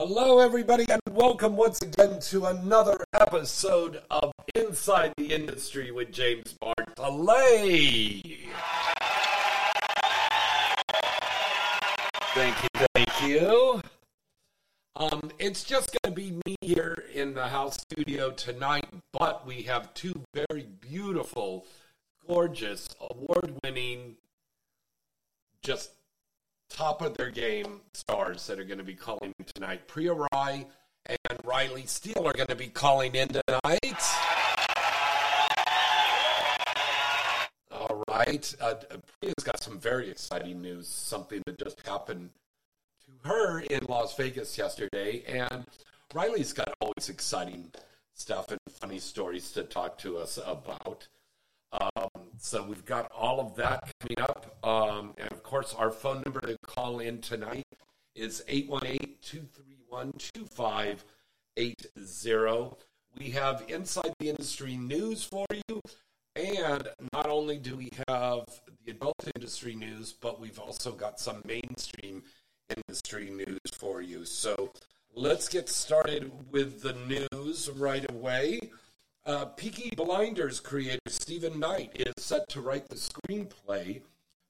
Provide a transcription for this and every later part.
Hello, everybody, and welcome once again to another episode of Inside the Industry with James Bartholet. Thank you, thank you. Um, it's just going to be me here in the house studio tonight, but we have two very beautiful, gorgeous, award winning, just top of their game stars that are going to be calling in tonight. Priya Rai and Riley Steele are going to be calling in tonight. All right. Uh, Priya's got some very exciting news, something that just happened to her in Las Vegas yesterday. And Riley's got always exciting stuff and funny stories to talk to us about. Um, so we've got all of that coming up. Um, and of course, our phone number to call in tonight is 818 231 2580. We have Inside the Industry news for you. And not only do we have the adult industry news, but we've also got some mainstream industry news for you. So let's get started with the news right away. Uh, Peaky Blinders creator Steven Knight is set to write the screenplay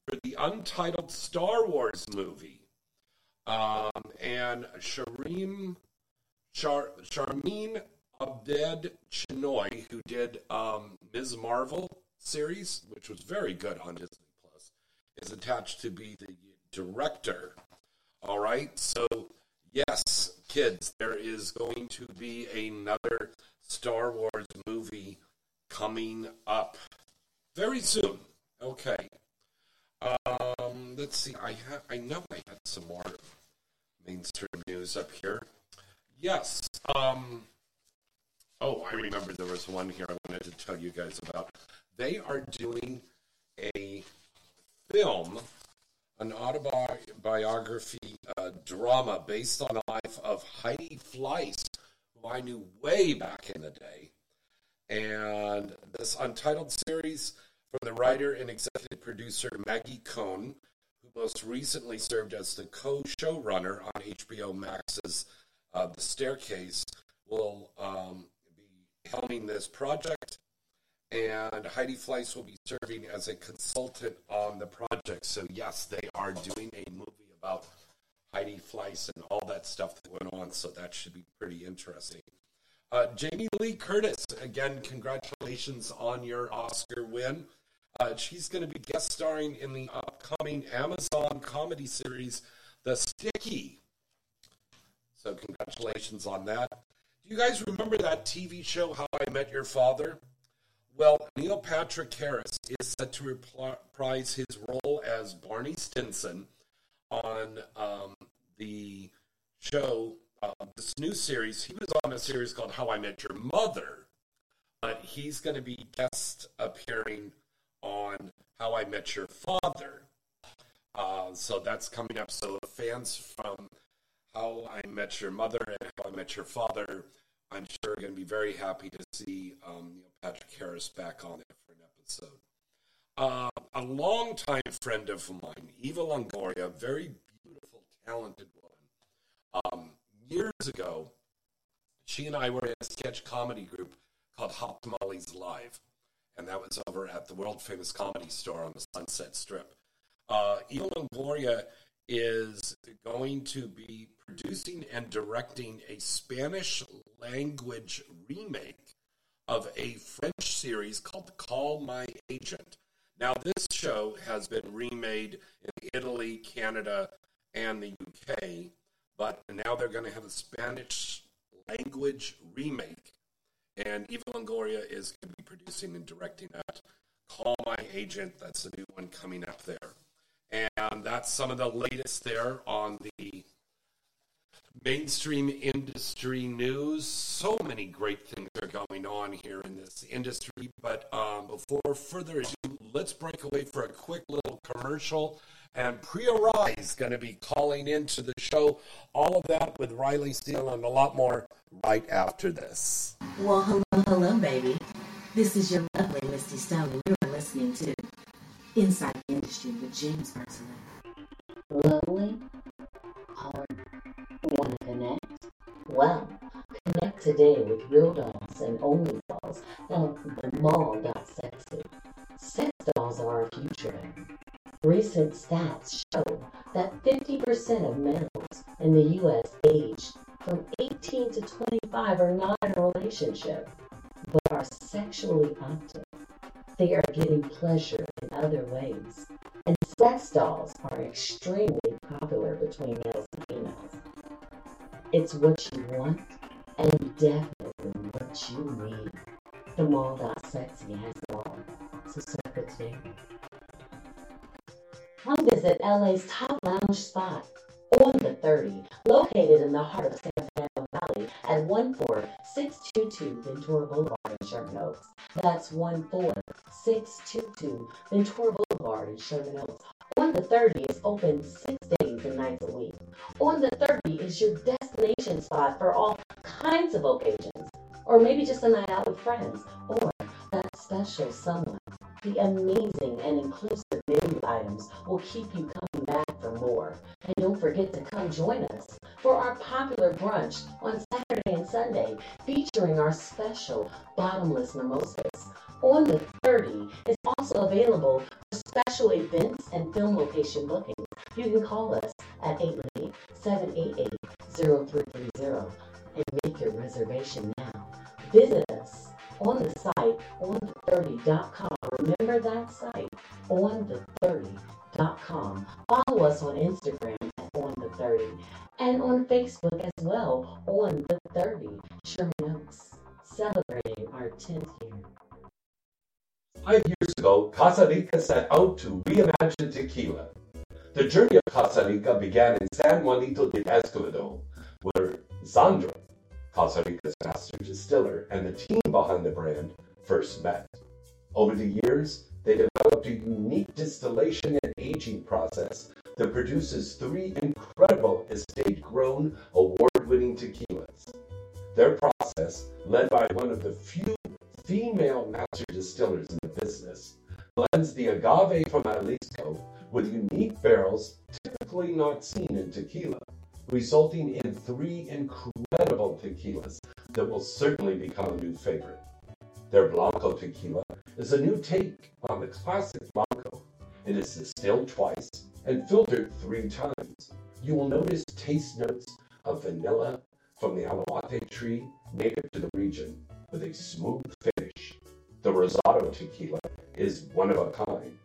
for the untitled Star Wars movie. Um, and Sharim, Char, Sharmeen Obaid Chinoy, who did um, Ms. Marvel series, which was very good on Disney Plus, is attached to be the director. All right, so yes, kids, there is going to be another Star Wars movie coming up very soon. Okay. Um, let's see. I ha- I know I had some more mainstream news up here. Yes. Um, oh, I remember there was one here I wanted to tell you guys about. They are doing a film, an autobiography uh, drama based on the life of Heidi Fleiss, who I knew way back in the day. And this untitled series from the writer and executive producer Maggie Cohn, who most recently served as the co showrunner on HBO Max's uh, The Staircase, will um, be helming this project. And Heidi Fleiss will be serving as a consultant on the project. So, yes, they are doing a movie about Heidi Fleiss and all that stuff that went on. So, that should be pretty interesting. Uh, Jamie Lee Curtis, again, congratulations on your Oscar win. Uh, she's going to be guest starring in the upcoming Amazon comedy series, The Sticky. So, congratulations on that. Do you guys remember that TV show, How I Met Your Father? Well, Neil Patrick Harris is set to reprise his role as Barney Stinson on um, the show uh, this new series. He was on a series called How I Met Your Mother, but he's going to be guest appearing on How I Met Your Father. Uh, so that's coming up. So fans from How I Met Your Mother and How I Met Your Father, I'm sure are going to be very happy to see um, Neil Patrick Harris back on there for an episode. Uh, a longtime friend of mine, Eva Longoria, very beautiful, talented woman. Um, years ago, she and I were in a sketch comedy group called Hot Molly's Live, and that was over at the world famous comedy store on the Sunset Strip. Uh, Eva Longoria is going to be producing and directing a Spanish language remake of a French series called Call My Agent. Now, this show has been remade in Italy, Canada, and the UK but now they're going to have a Spanish language remake. And Eva Longoria is going to be producing and directing that. Call My Agent, that's the new one coming up there. And that's some of the latest there on the mainstream industry news. So many great things are going on here in this industry. But um, before further ado, let's break away for a quick little commercial. And Priya Rai is going to be calling into the show. All of that with Riley Steele and a lot more right after this. Well, hello, hello, baby. This is your lovely Misty Stone, and you're listening to Inside the Industry with James Barcelona. Lovely, hard, wanna connect? Well, connect today with Real Dolls and Only Dolls on the mall got sexy. Sex dolls are our future. Recent stats show that 50% of males in the U.S. aged from 18 to 25 are not in a relationship, but are sexually active. They are getting pleasure in other ways. And sex dolls are extremely popular between males and. It's what you want and definitely what you need. The mall.sexy has it all. So circle today. Come visit LA's top lounge spot on the 30, located in the heart of San Fernando Valley at 14622 Ventura Boulevard in Sherman Oaks. That's 14622 Ventura Boulevard in Sherman Oaks. On the 30 is open six days and nights a week. On the 30 is your destination spot for all kinds of occasions, or maybe just a night out with friends, or that special someone. The amazing and inclusive menu items will keep you coming back for more. And don't forget to come join us for our popular brunch on Saturday and Sunday, featuring our special bottomless mimosas. On the 30 is also available for special events and film location bookings. You can call us at 888-788-0330 and make your reservation now. Visit us on the site on30.com. Remember that site on the30.com. Follow us on Instagram at on the 30 and on Facebook as well on the 30 Sherman Oaks, celebrating our 10th year. Five years ago, Casa Rica set out to reimagine tequila. The journey of Casa Rica began in San Juanito de Escobedo, where Sandro, Casa Rica's master distiller, and the team behind the brand first met. Over the years, they developed a unique distillation and aging process that produces three incredible estate grown, award winning tequilas. Their process, led by one of the few female master distillers in the business, blends the agave from Jalisco with unique barrels typically not seen in tequila, resulting in three incredible tequilas that will certainly become a new favorite. Their Blanco tequila is a new take on the classic Blanco. It is distilled twice and filtered three times. You will notice taste notes of vanilla from the aloate tree native to the region with a smooth finish. The Rosado tequila is one of a kind.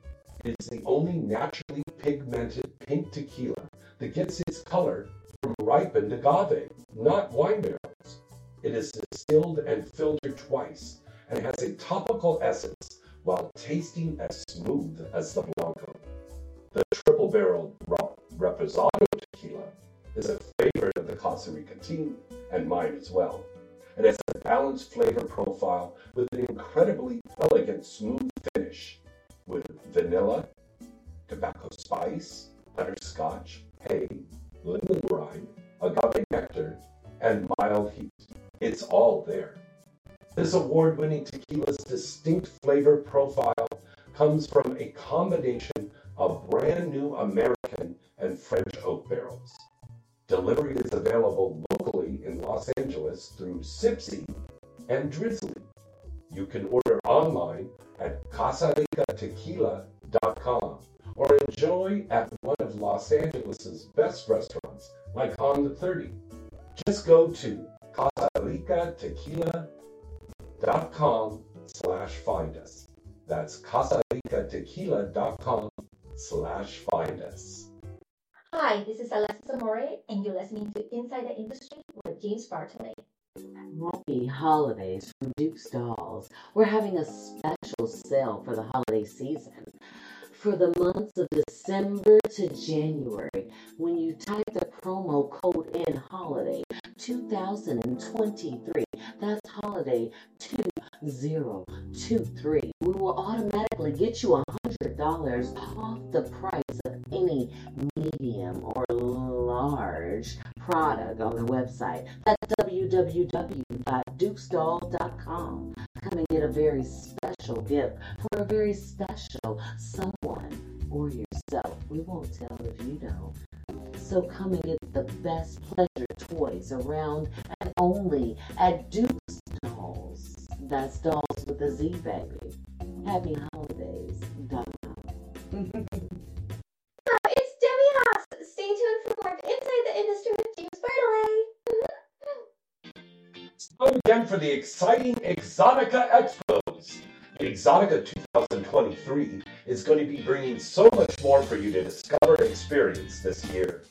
It is the only naturally pigmented pink tequila that gets its color from ripened agave, not wine barrels. It is distilled and filtered twice and has a topical essence while tasting as smooth as the Blanco. The triple barrel Reposado tequila is a favorite of the Casa Rica team and mine as well. It has a balanced flavor profile with an incredibly elegant, smooth finish with vanilla, tobacco spice, butterscotch, hay, lemon rind, agave nectar, and mild heat. It's all there. This award winning tequila's distinct flavor profile comes from a combination of brand new American and French oak barrels. Delivery is available locally in Los Angeles through Sipsy and Drizly. You can order online at casaricatequila.com or enjoy at one of Los Angeles' best restaurants, like on the 30. Just go to casaricatequila.com slash find us. That's casaricatequila.com slash find us. Hi, this is Alexis Amore, and you're listening to Inside the Industry with James Bartley. Happy holidays from Duke's Dolls. We're having a special sale for the holiday season. For the months of December to January, when you type the promo code in holiday 2023, that's holiday 2023, we will automatically get you $100 off the price of any medium or large product on the website. That's www.dukesdoll.com. Come and get a very special gift for a very special someone or yourself. We won't tell if you know. So come and get the best pleasure toys around and only at Duke's Dolls. That's dolls with a Z, baby. Happy holidays. It's Stay tuned for more of Inside the Industry with James Bartholet. So again for the exciting Exotica Expos. The Exotica 2023 is going to be bringing so much more for you to discover and experience this year.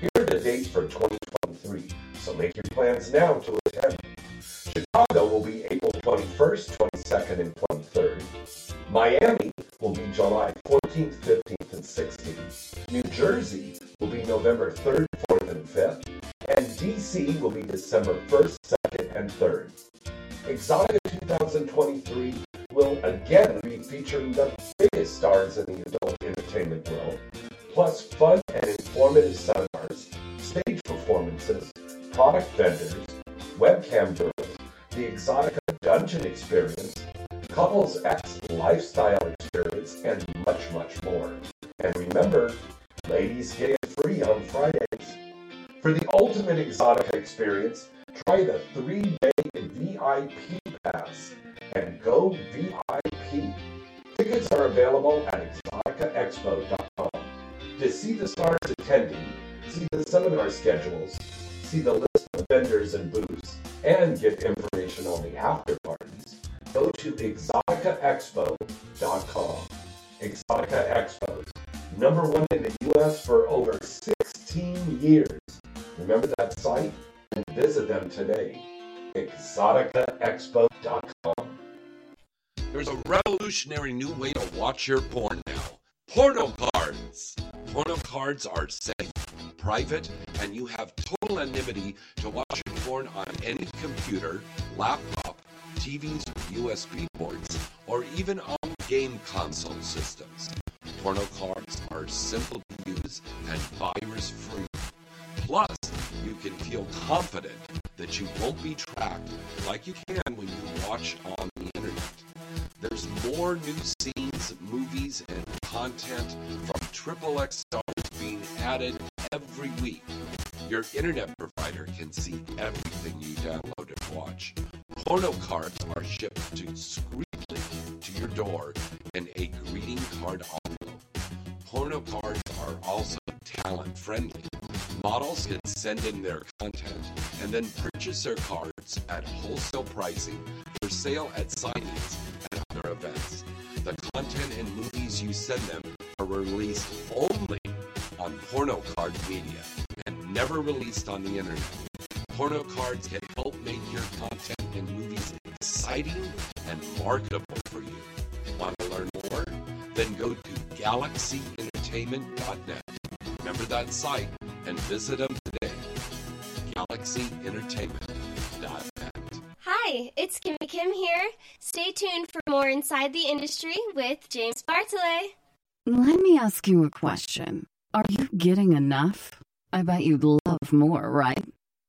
Here are the dates for 2023, so make your plans now to attend. Chicago will be April 21st, 22nd, and 23rd. Miami will be July 14th, 15th, and 16th. New Jersey will be November 3rd, 4th, and 5th. And DC will be December 1st, 2nd, and 3rd. Exotica 2023 will again be featuring the biggest stars in the adult entertainment world, plus fun and informative seminars, stage performances, product vendors, webcam girls, the Exotica Dungeon Experience, Couples X Lifestyle Experience, and much, much more. And remember, ladies get it free on Fridays. For the ultimate Exotica experience, try the three-day VIP pass and go VIP. Tickets are available at exoticaexpo.com. To see the stars attending, see the seminar schedules, see the list of vendors and booths, and get information on the after parties, go to exoticaexpo.com. Exotica Expos, number one in the U.S. for over 16 years. Remember that site? And visit them today. ExoticaExpo.com. There's a revolutionary new way to watch your porn now. Porno cards. Porno cards are safe, private, and you have total anonymity to watch your porn on any computer, laptop, TVs, USB ports, or even on game console systems. Porno cards are simple to use and virus free. Plus, you can feel confident that you won't be tracked like you can when you watch on the internet. There's more new scenes, movies, and content from XXX stars being added every week. Your internet provider can see everything you download and watch. Porno cards are shipped discreetly to your door in a greeting card envelope. Porno cards are also talent friendly. Models can send in their content and then purchase their cards at wholesale pricing for sale at signings and other events. The content and movies you send them are released only on porno card media never released on the internet. Porno cards can help make your content and movies exciting and marketable for you. Want to learn more? Then go to galaxyentertainment.net. Remember that site and visit them today. galaxyentertainment.net. Hi, it's Kimmy Kim here. Stay tuned for more Inside the Industry with James Bartholet. Let me ask you a question. Are you getting enough? I bet you'd love more, right?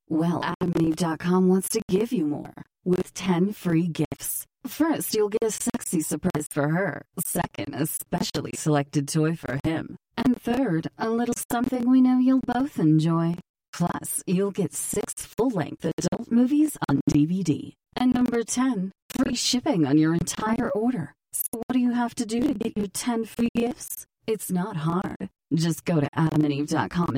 Well, AdamandEve.com wants to give you more with 10 free gifts. First, you'll get a sexy surprise for her. Second, a specially selected toy for him. And third, a little something we know you'll both enjoy. Plus, you'll get six full length adult movies on DVD. And number 10, free shipping on your entire order. So, what do you have to do to get your 10 free gifts? It's not hard. Just go to adamandeve.com and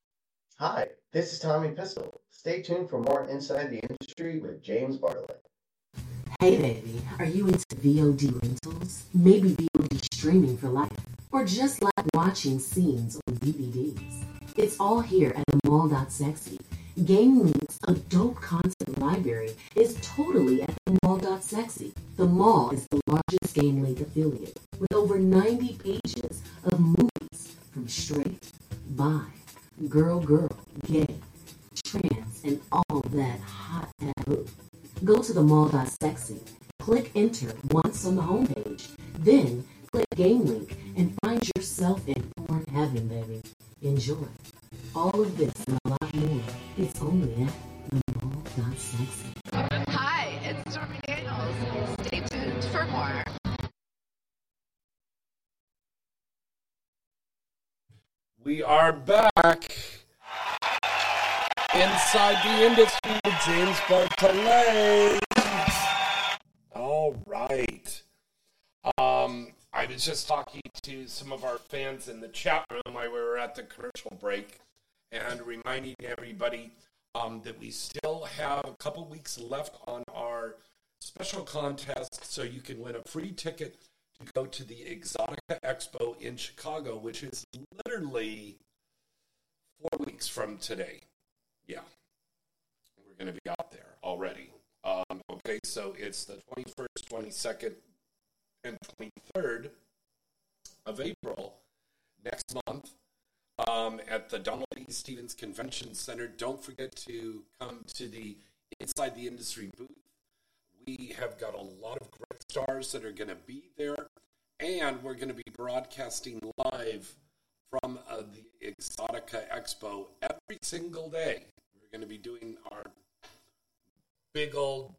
Hi, this is Tommy Pistol. Stay tuned for more Inside the Industry with James Bartlett. Hey baby, are you into VOD rentals? Maybe VOD streaming for life? Or just like watching scenes on DVDs? It's all here at the mall.sexy. Game Link's adult content library is totally at the mall.sexy. The mall is the largest Game Link affiliate with over 90 pages of movies from straight, bi, girl, girl, gay, trans, and all that hot taboo. Go to the mall.sexy, click enter once on the homepage, then click game link and find yourself in porn heaven, baby. Enjoy. All of this and a lot more. It's only at the mall.sexy. Hi, it's Stormy Daniels. Stay tuned for more. We are back inside the industry with James Bartholet. All right. Um, I was just talking to some of our fans in the chat room while we were at the commercial break and reminding everybody um, that we still have a couple weeks left on our special contest so you can win a free ticket go to the Exotica Expo in Chicago, which is literally four weeks from today. Yeah. We're going to be out there already. Um, okay, so it's the 21st, 22nd, and 23rd of April next month um, at the Donald E. Stephens Convention Center. Don't forget to come to the Inside the Industry booth. We have got a lot of great stars that are going to be there, and we're going to be broadcasting live from uh, the Exotica Expo every single day. We're going to be doing our big old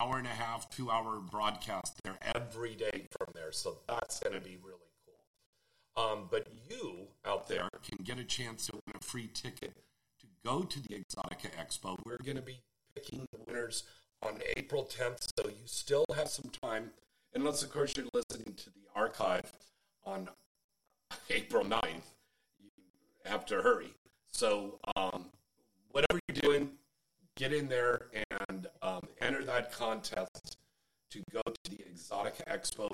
hour and a half, two hour broadcast there every day from there. So that's going to be really cool. Um, but you out there can get a chance to win a free ticket to go to the Exotica Expo. We're going to be picking the winners on April 10th, so you still have some time, unless, of course, you're listening to the archive on April 9th. You have to hurry. So, um, whatever you're doing, get in there and um, enter that contest to go to the Exotica Expo.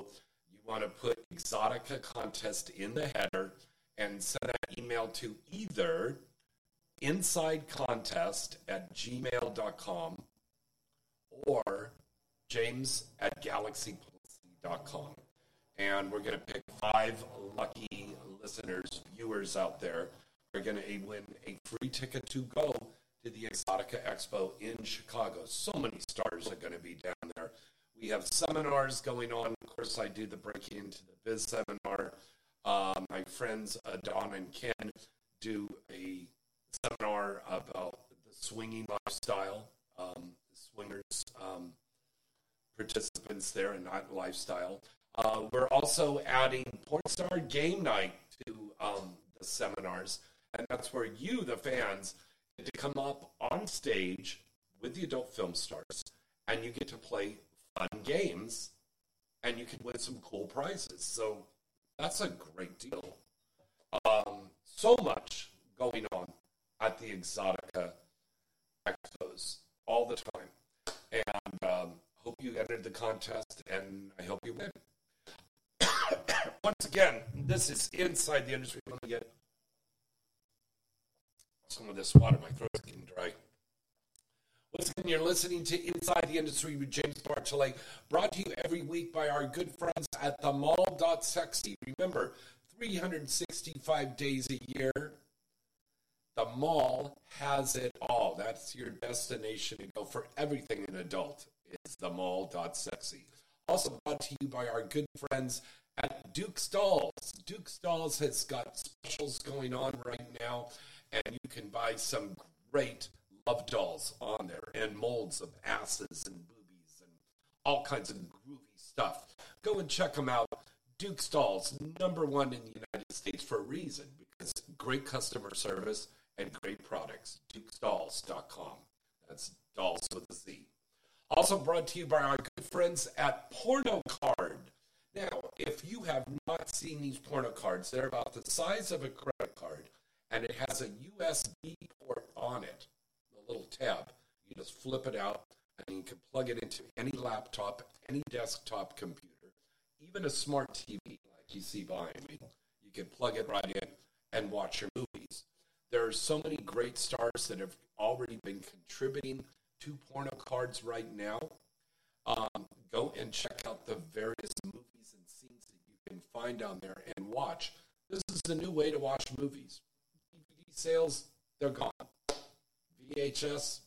You want to put Exotica contest in the header and send that email to either insidecontest at gmail.com or james at And we're going to pick five lucky listeners, viewers out there. Are going to win a free ticket to go to the Exotica Expo in Chicago. So many stars are going to be down there. We have seminars going on. Of course, I do the Breaking into the Biz seminar. Uh, my friends uh, Don and Ken do a seminar about the swinging lifestyle, um, swingers um, participants there and not lifestyle. Uh, we're also adding Pornstar Game Night to um, the seminars, and that's where you, the fans, get to come up on stage with the adult film stars, and you get to play fun games, and you can win some cool prizes. So that's a great deal. Um, so much going on at the Exotica Expos all the time. And um, hope you entered the contest, and I hope you win. Once again, this is inside the industry. Let me get some of this water. My throat's getting dry. Once again, you're listening to Inside the Industry with James Bartholet, brought to you every week by our good friends at the mall.sexy. Remember, 365 days a year, the mall has it all. That's your destination to go for everything an adult. It's the mall.sexy. Also brought to you by our good friends at Duke's Dolls. Duke's Dolls has got specials going on right now, and you can buy some great love dolls on there and molds of asses and boobies and all kinds of groovy stuff. Go and check them out. Duke's Dolls, number one in the United States for a reason, because great customer service and great products. DukesDolls.com. That's dolls with a Z. Also brought to you by our good friends at Porno Card. Now, if you have not seen these porno cards, they're about the size of a credit card, and it has a USB port on it, the little tab. You just flip it out, and you can plug it into any laptop, any desktop computer, even a smart TV like you see behind me. You can plug it right in and watch your movies. There are so many great stars that have already been contributing to porno cards right now. Um, go and check out the various movies and scenes that you can find on there and watch. This is the new way to watch movies. DVD sales, they're gone. VHS,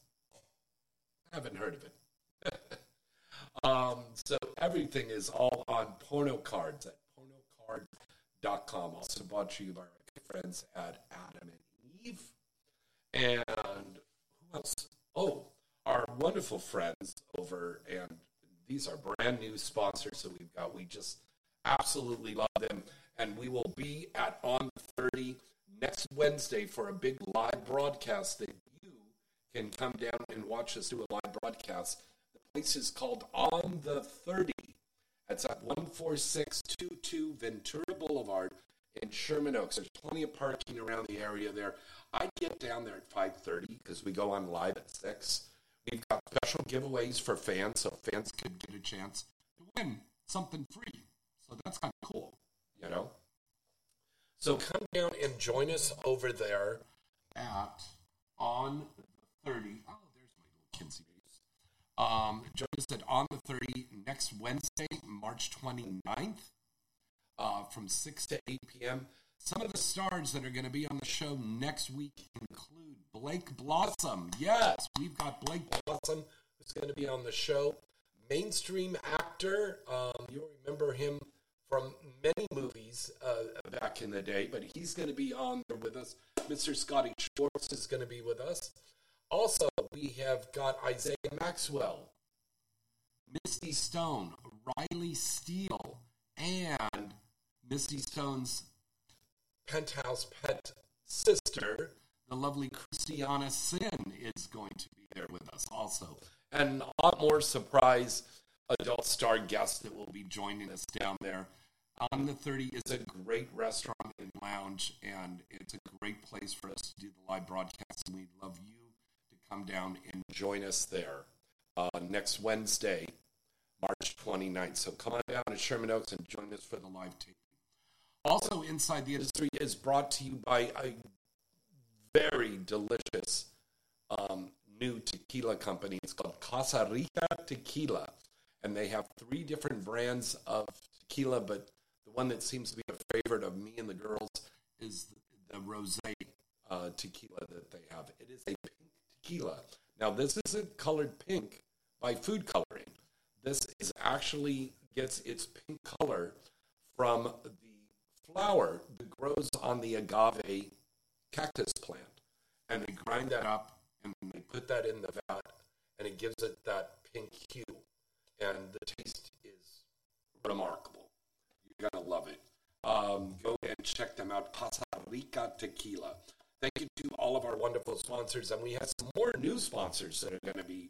I haven't heard of it. Um, so everything is all on porno cards at pornocard.com. Also brought to you by good friends at Adam and Eve. And who else? Oh, our wonderful friends over, and these are brand new sponsors that we've got. We just absolutely love them. And we will be at On 30 next Wednesday for a big live broadcast that you can come down and watch us do a live broadcast. The place is called On the 30. It's at 14622 Ventura Boulevard in Sherman Oaks. There's plenty of parking around the area there. I get down there at 5:30 because we go on live at 6. We've got special giveaways for fans so fans could get a chance to win something free. So that's kind of cool, you know. So come down and join us over there at on the 30. Oh, there's my little Kinsey base. Um, join us at on the 30 next Wednesday, March 29th, uh, from 6 to 8 p.m. Some of the stars that are going to be on the show next week include Blake Blossom. Yes, we've got Blake Blossom who's going to be on the show. Mainstream actor. Um, you'll remember him from many movies uh, back in the day, but he's going to be on there with us. Mr. Scotty Schwartz is going to be with us. Also, we have got Isaiah Maxwell, Misty Stone, Riley Steele, and Misty Stone's penthouse pet sister, the lovely Christiana Sin, is going to be there with us also. And a lot more surprise adult star guests that will be joining us down there. On the 30 is a great restaurant and lounge, and it's a great place for us to do the live broadcast. And we'd love you to come down and join us there uh, next Wednesday, March 29th. So come on down to Sherman Oaks and join us for the live taping. Also, Inside the Industry is brought to you by a very delicious um, new tequila company. It's called Casa Rica Tequila. And they have three different brands of tequila, but the one that seems to be a favorite of me and the girls is the, rose uh, tequila that they have. It is a pink tequila. Now, this isn't colored pink by food coloring. This is actually gets its pink color from the flower that grows on the agave cactus plant. And they grind that up and they put that in the vat and it gives it that pink hue. And the taste is remarkable. You're going to love it. Um, go and check them out. Casa Rica Tequila. Thank you to all of our wonderful sponsors. And we have some more new sponsors that are going to be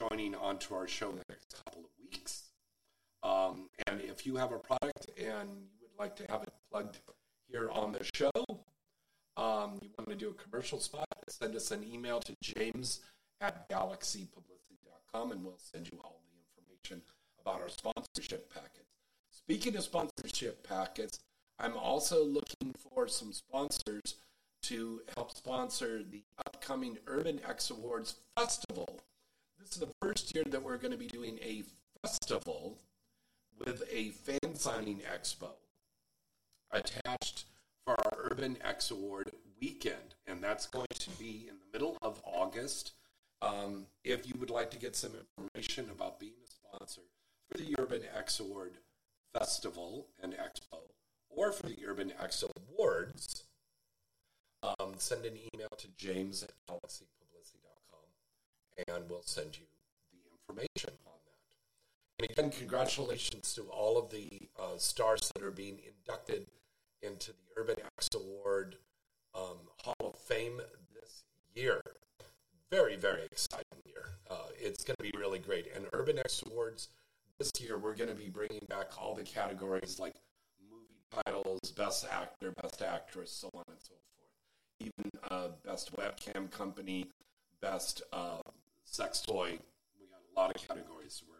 joining onto our show in the next couple of weeks. Um, and if you have a product and like to have it plugged here on the show, um, you want to do a commercial spot, send us an email to james at galaxypublicity.com and we'll send you all the information about our sponsorship packets. Speaking of sponsorship packets, I'm also looking for some sponsors to help sponsor the upcoming Urban X Awards Festival. This is the first year that we're going to be doing a festival with a fan signing expo attached for our Urban X Award weekend, and that's going to be in the middle of August. Um, if you would like to get some information about being a sponsor for the Urban X Award Festival and Expo, or for the Urban X Awards, um, send an email to james at galaxypublicity.com and we'll send you the information on. And again, congratulations to all of the uh, stars that are being inducted into the Urban X Award um, Hall of Fame this year. Very, very exciting year. Uh, it's going to be really great. And Urban X Awards this year, we're going to be bringing back all the categories like movie titles, best actor, best actress, so on and so forth. Even uh, best webcam company, best uh, sex toy. We got a lot of categories. We're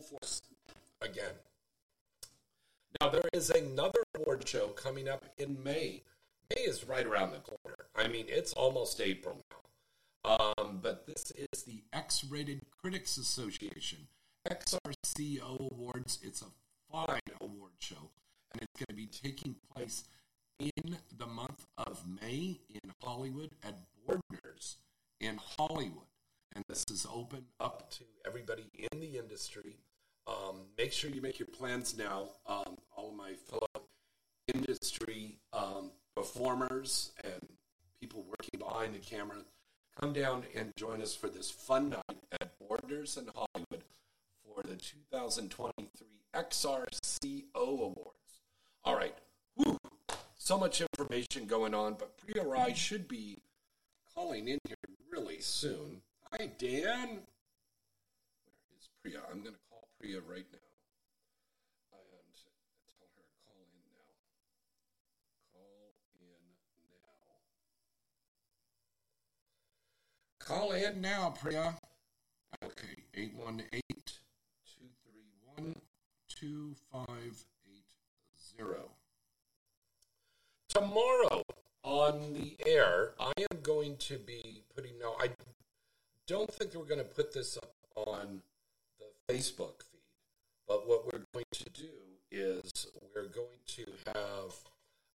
full, force again. Now, there is another award show coming up in May. May is right around the corner. I mean, it's almost April now. Um, but this is the X Rated Critics Association, XRCO Awards. It's a fine award show, and it's going to be taking place in the month of May in Hollywood at Boardner's in Hollywood. And this is open up to everybody in the industry. Um, make sure you make your plans now. Um, all of my fellow industry um, performers and people working behind the camera, come down and join us for this fun night at Borders in Hollywood for the 2023 XRCO Awards. All right, Whew. so much information going on, but Priya Rai should be calling in here really soon. Hi, Dan. Where is Priya? I'm going to call Priya right now and tell her call in now. Call in now. Call in now, Priya. Okay, 818 231 2580. Tomorrow on the air, I am going to be putting, now, I don't think we're going to put this up on the Facebook feed, but what we're going to do is we're going to have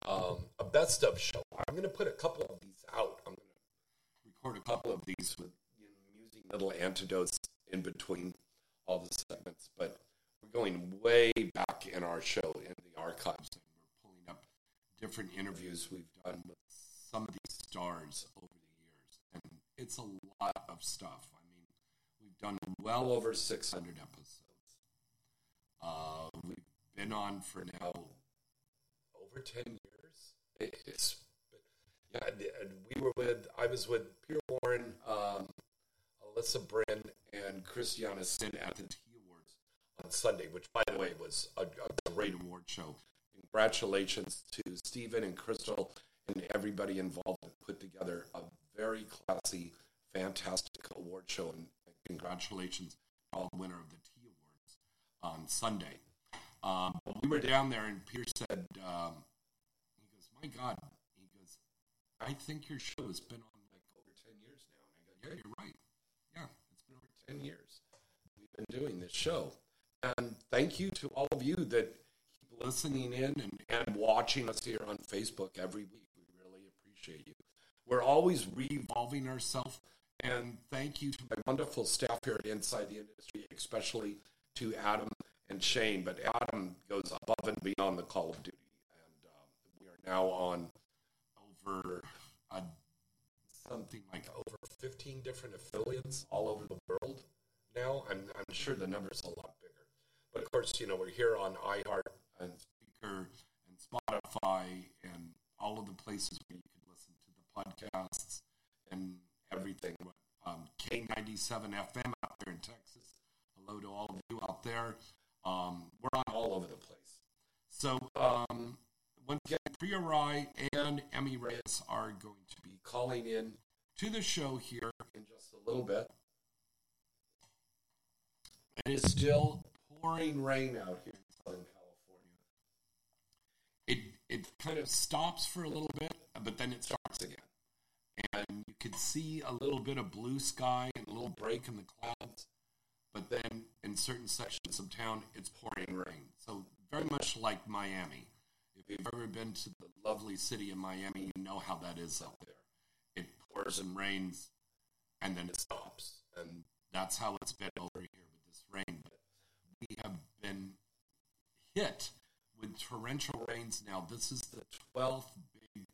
um, a best of show. I'm going to put a couple of these out. I'm going to record a couple of these with you know, using little antidotes in between all the segments, but we're going way back in our show in the archives and we're pulling up different interviews we've done with some of these stars over it's a lot of stuff. I mean, we've done well over 600 episodes. Uh, we've been on for now over 10 years. It's yeah, and we were with I was with Peter Warren, um, Alyssa Bryn, and Christiana Sin at the T Awards on Sunday, which by the way was a, a great award show. Congratulations to Stephen and Crystal and everybody involved that put together a very classy, fantastic award show. And congratulations to all the winner of the T Awards on Sunday. Um, we were down there, and Peter said, um, he goes, "My God," he goes, "I think your show has been on like over ten years now." And I go, "Yeah, you're right. Yeah, it's been over ten years. We've been doing this show." And thank you to all of you that keep listening in and, and watching us here on Facebook every week. We really appreciate you. We're always revolving ourselves. And thank you to my wonderful staff here at Inside the Industry, especially to Adam and Shane. But Adam goes above and beyond the call of duty. And um, we are now on over something like over 15 different affiliates all over the world now. I'm, I'm sure the number's a lot bigger. But of course, you know, we're here on iHeart and Spreaker and Spotify and all of the places where you can podcasts and everything. Um, K97 FM out there in Texas. Hello to all of you out there. Um, we're on all over the place. So, um, once again, Priya Rai and Emmy Reyes are going to be calling in to the show here in just a little bit. It is still pouring rain out here in Southern California. It it kind of stops for a little bit, but then it starts again. And you could see a little bit of blue sky and a little break in the clouds. But then in certain sections of town, it's pouring rain. So very much like Miami. If you've ever been to the lovely city of Miami, you know how that is out there. It pours and rains, and then it stops. And that's how it's been over here with this rain. But we have been hit with torrential rains now. This is the 12th big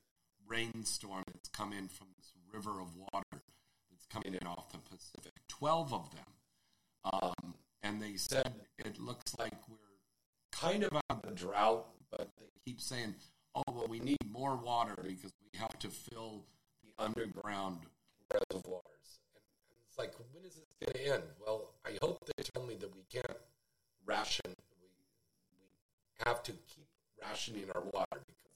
rainstorm that's come in from river of water that's coming in off the Pacific. 12 of them. Um, and they said it looks like we're kind of out of drought, but they keep saying, oh, well, we need more water because we have to fill the underground reservoirs. And, and it's like, when is this going to end? Well, I hope they tell me that we can't ration. We, we have to keep rationing our water because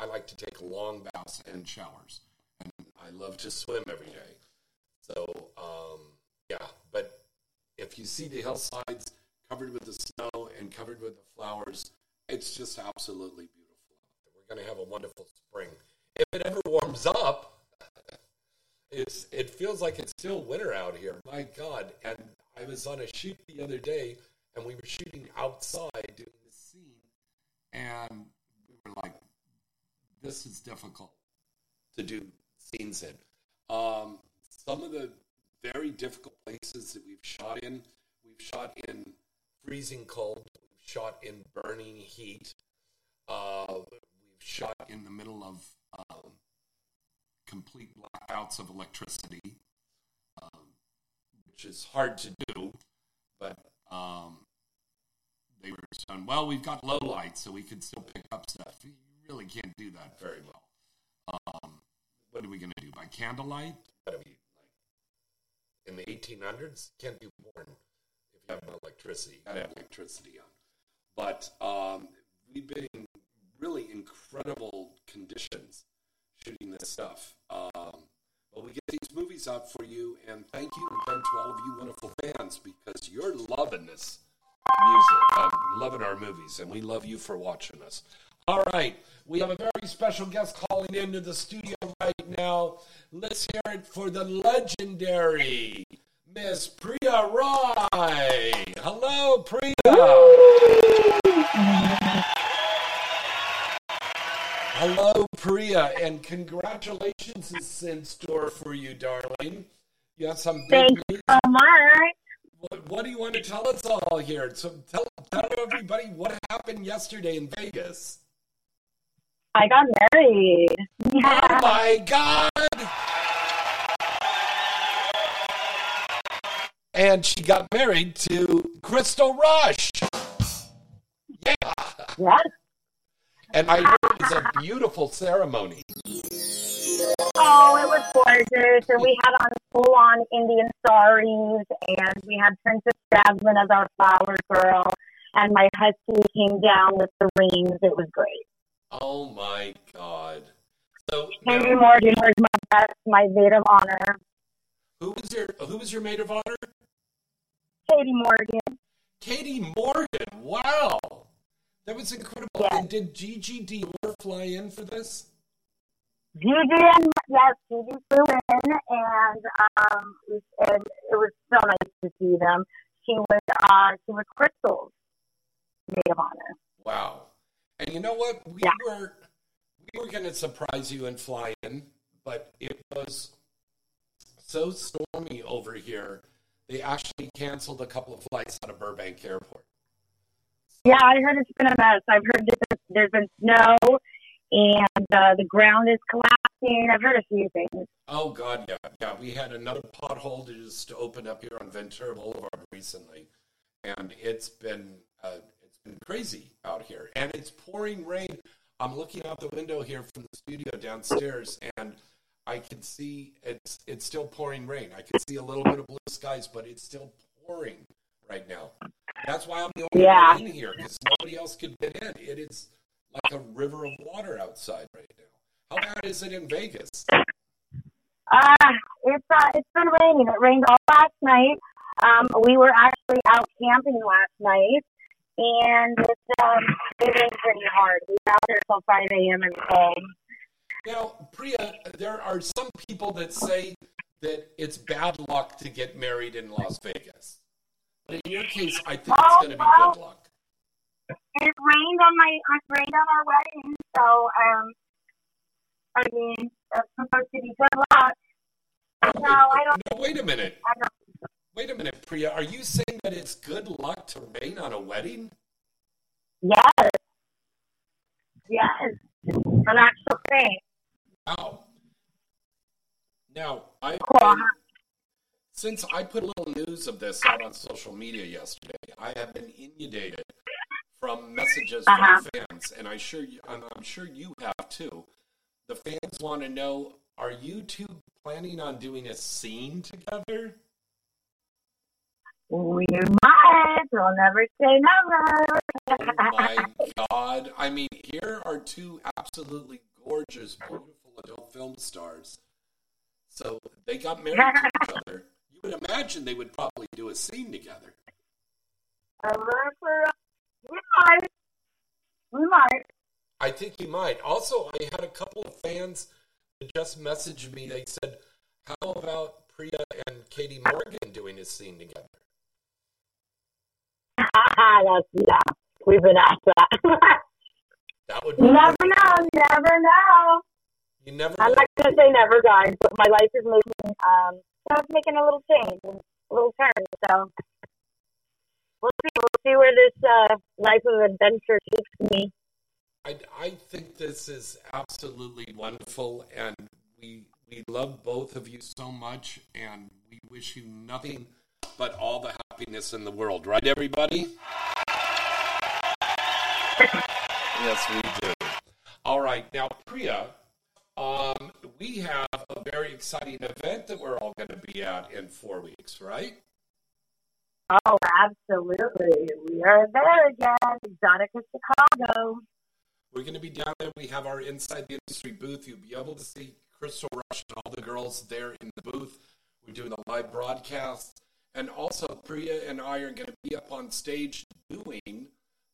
I like to take long baths and showers. I love to swim every day. So, um, yeah, but if you see the hillsides covered with the snow and covered with the flowers, it's just absolutely beautiful. We're going to have a wonderful spring. If it ever warms up, it's it feels like it's still winter out here. My God! And I was on a shoot the other day, and we were shooting outside doing the scene, and we were like, "This is difficult to do scenes in." Um, some of the very difficult places that we've shot in. We've shot in freezing cold. We've shot in burning heat. Uh, we've shot in the middle of um, complete blackouts of electricity, um, which is hard to do. But um, they were saying, well, we've got low light, so we could still pick up stuff. You really can't do that very well. Um, what are we going to do by candlelight? Gotta be like in the 1800s. Can't be born if you have no electricity. You gotta have electricity on. But um, we've been in really incredible conditions shooting this stuff. Um, but we get these movies out for you, and thank you again to all of you wonderful fans because you're loving this music, um, loving our movies, and we love you for watching us. All right, we have a very special guest calling into the studio right now. Let's hear it for the legendary Miss Priya Rai. Hello, Priya. Hello, Priya, and congratulations is in store for you, darling. You have some big Thank news. so much. What, what do you want to tell us all here? So tell, tell everybody what happened yesterday in Vegas. I got married. Oh my God! And she got married to Crystal Rush. Yeah. Yes. And I heard it was a beautiful ceremony. Oh, it was gorgeous. And we had on full on Indian saris and we had Princess Jasmine as our flower girl. And my husky came down with the rings. It was great. Oh my God. So Henry now, Morgan was my best, my maid of honor. who was your who was your maid of honor? Katie Morgan. Katie Morgan. Wow. That was incredible. Yes. And did Gigi Dior fly in for this? Gigi and yes, Gigi flew in, and um, it, and it was so nice to see them. She was uh, she was Crystal's maid of honor. And you know what? We Yeah. were we were going to surprise you and fly in, but it was so stormy over here. They actually canceled a couple of flights out of Burbank Airport. Yeah, I heard it's been a mess. I've heard that there's- been snow, and uh, the ground is collapsing. I've heard a few things. Oh God, yeah, yeah. We had another pothole just to just open up here on Ventura Boulevard recently, and it's been uh, it's been crazy out here, and it's pouring rain. I'm looking out the window here from the studio downstairs, and I can see it's it's still pouring rain. I can see a little bit of blue skies, but it's still pouring right now. That's why I'm the only Yeah. one in here because nobody else could get in. It is like a river of water outside right now. How bad is it in Vegas? Uh, it's uh, it's been raining. It rained all last night. Um, we were actually out camping last night, and it's um, it rained pretty hard. We were out there till five a.m. and home. Now, Priya, there are some people that say that it's bad luck to get married in Las Vegas. But in your case, I think it's going to be good luck. It rained on my it rained on our wedding, so um, I mean that's supposed to be good luck. No, I don't. No, wait a minute. I don't. Wait a minute, Priya. Are you saying that it's good luck to rain on a wedding? Yes, yes, an actual thing. Wow. Now, I Cool. since I put a little news of this out on social media yesterday, I have been inundated from messages Uh-huh. from fans, and I sure I'm sure you have too. The fans want to know: Are you two planning on doing a scene together? We might. We'll never say never. Oh my God! I mean, here are two absolutely gorgeous, beautiful adult film stars. So they got married to each other. You would imagine they would probably do a scene together. we might. We might. I think you might. Also, I had a couple of fans that just messaged me. They said, "How about Priya and Katie Morgan doing a scene together?" That's, yeah, we've been asked that. That would be never great. know. Never know. You never. I'm know. not to say never, guys, but my life is moving um, I was making a little change, a little turn. So we'll see. We'll see where this uh, life of adventure takes me. I, I think this is absolutely wonderful, and we we love both of you so much, and we wish you nothing but all the happiness in the world, right, everybody? yes, we do. All right, now Priya, um, we have a very exciting event that we're all going to be at in four weeks, right? Oh, absolutely. We are there again, Exotica Chicago. We're going to be down there. We have our Inside the Industry booth. You'll be able to see Crystal Rush and all the girls there in the booth. We're doing a live broadcast. And also, Priya and I are going to be up on stage doing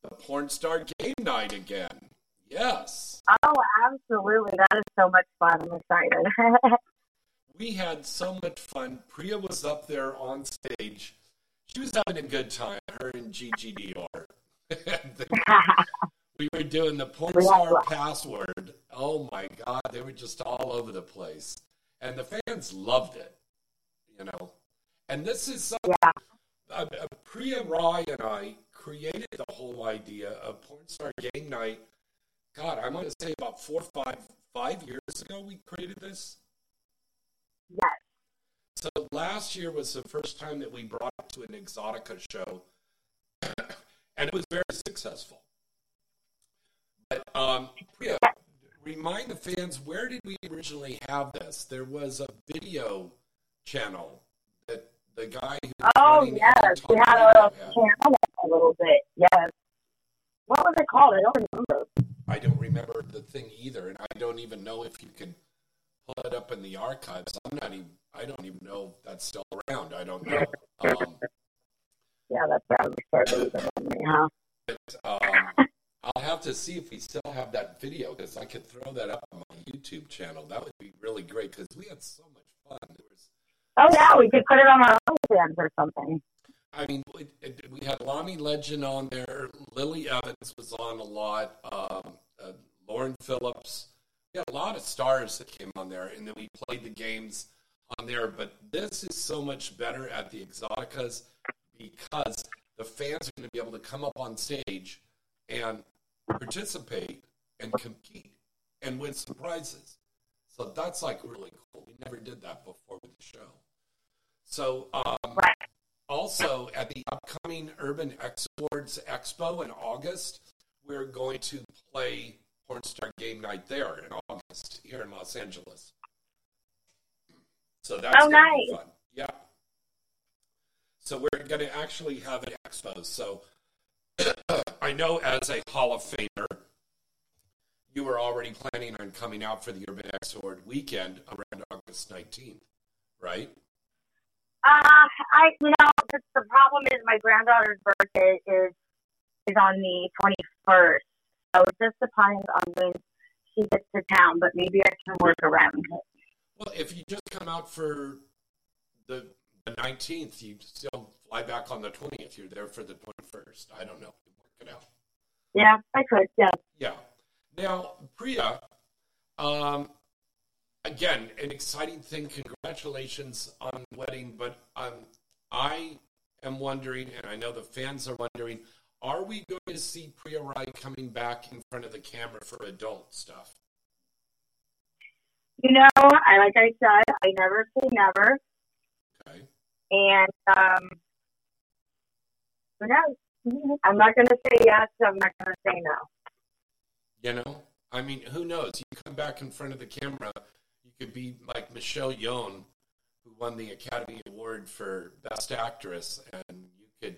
the Porn Star Game Night again. Yes. Oh, absolutely. That is so much fun. I'm excited. we had so much fun. Priya was up there on stage. She was having a good time, her and Gigi Dior. we were doing the porn star password. Oh my God, they were just all over the place. And the fans loved it, you know. And this is something yeah. uh, uh, Priya Rai and I created the whole idea of Porn Star Game Night. God, I want to say about four, five, five years ago we created this. Yes. So last year was the first time that we brought it to an Exotica show, and it was very successful. But um, Priya, remind the fans where did we originally have this? There was a video channel the guy who oh yes, we had a channel a little bit. Yes. What was it called? I don't remember. I don't remember the thing either, and I don't even know if you can pull it up in the archives. I'm not even. I don't even know if that's still around. I don't know. Um, yeah, that's probably start losing memory, huh? But, um, I'll have to see if we still have that video because I could throw that up on my YouTube channel. That would be really great because we had so much fun. There was, oh yeah, we could put it on our OnlyFans or something. I mean, we had Lonnie Legend on there. Lily Evans was on a lot. Um, uh, Lauren Phillips. We had a lot of stars that came on there, and then we played the games on there. But this is so much better at the Exoticas because the fans are going to be able to come up on stage and participate and compete and win some prizes. So that's like really cool. We never did that before with the show. So um, also at the upcoming Urban X Awards Expo in August, we're going to play Pornstar Game Night there in August here in Los Angeles. So that's oh, nice. fun. Yeah. So we're going to actually have an expo. So I know as a Hall of Famer, you were already planning on coming out for the Urban X Award weekend around August 19th, right? Uh, I you know the, the problem is my granddaughter's birthday is is on the 21st, so it just depends on when she gets to town. But maybe I can work around it. Well, if you just come out for the the 19th, you still fly back on the 20th. You're there for the 21st. I don't know. Work it out. Yeah, I could. Yeah. Yeah. Now, Priya, um, again, an exciting thing. Congratulations on the wedding. But um, I am wondering, and I know the fans are wondering, are we going to see Priya Rai coming back in front of the camera for adult stuff? You know, I like I said, I never say never. Okay. And um, who knows? I'm not going to say yes. I'm not going to say no. You know, I mean, who knows? You come back in front of the camera, could be like Michelle Yeoh, who won the Academy Award for Best Actress, and you could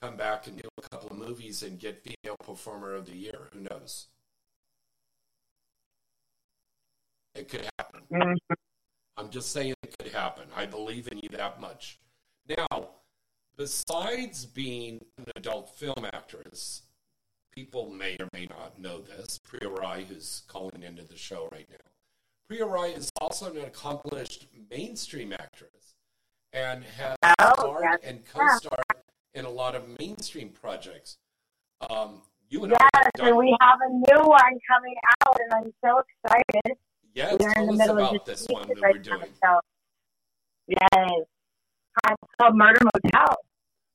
come back and do a couple of movies and get Female Performer of the Year. Who knows? It could happen. Mm-hmm. I'm just saying it could happen. I believe in you that much. Now, besides being an adult film actress, people may or may not know this. Priya Rai, who's calling into the show right now, Priya Rai is also an accomplished mainstream actress and has oh, starred and co-starred in a lot of mainstream projects. Um, you and yes, I have done, and we have a new one coming out, and I'm so excited. Yes, we're tell in the us middle about of this one that right we're doing. Now. Yes. It's called Murder Motel.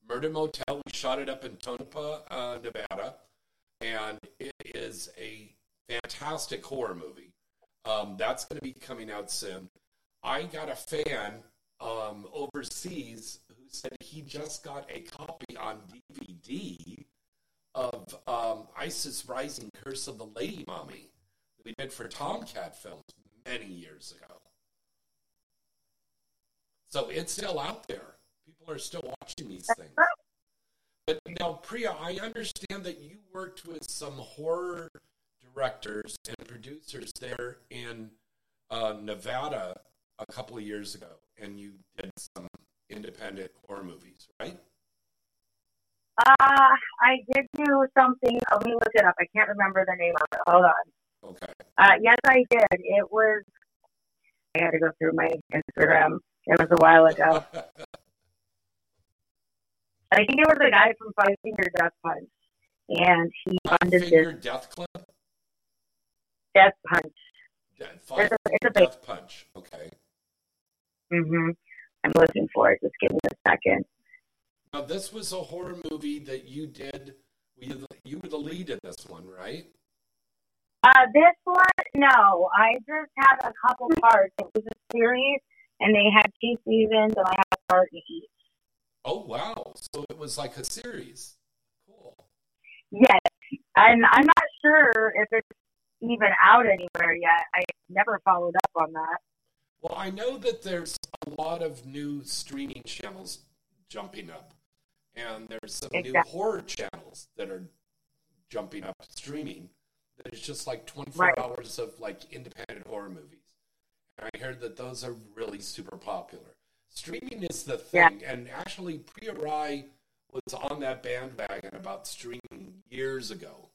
Murder Motel. We shot it up in Tonopah, uh, Nevada, and it is a fantastic horror movie. Um, that's going to be coming out soon. I got a fan um, overseas who said he just got a copy on DVD of um, ISIS Rising Curse of the Lady Mummy that we did for Tomcat Films many years ago. So it's still out there. People are still watching these things. But now, Priya, I understand that you worked with some horror directors and producers there in uh, Nevada a couple of years ago, and you did some independent horror movies, right? Uh, I did do something. Let me look it up. I can't remember the name of it. Hold on. Okay. Uh, yes, I did. It was. I had to go through my Instagram. It was a while ago. I think it was a guy from Five Finger Death Punch, and he funded Finger this Death Club? Death Punch. Yeah, It's a, it's a. Death Punch. Okay. hmm I'm looking for it. Just give me a second. Now, this was a horror movie that you did. You, you were the lead in this one, right? Uh, this one, no. I just had a couple parts. It was a series, and they had two seasons, and I had a part in each. Oh, wow. So it was like a series. Cool. Yes, and I'm not sure if it's even out anywhere yet. I never followed up on that. Well, I know that there's a lot of new streaming channels jumping up, and there's some new horror channels that are jumping up streaming. That is just like 24 Right. hours of like independent horror movies. And I heard that those are really super popular. Streaming is the Yeah. thing, and actually, Priya Rai was on that bandwagon about streaming years ago.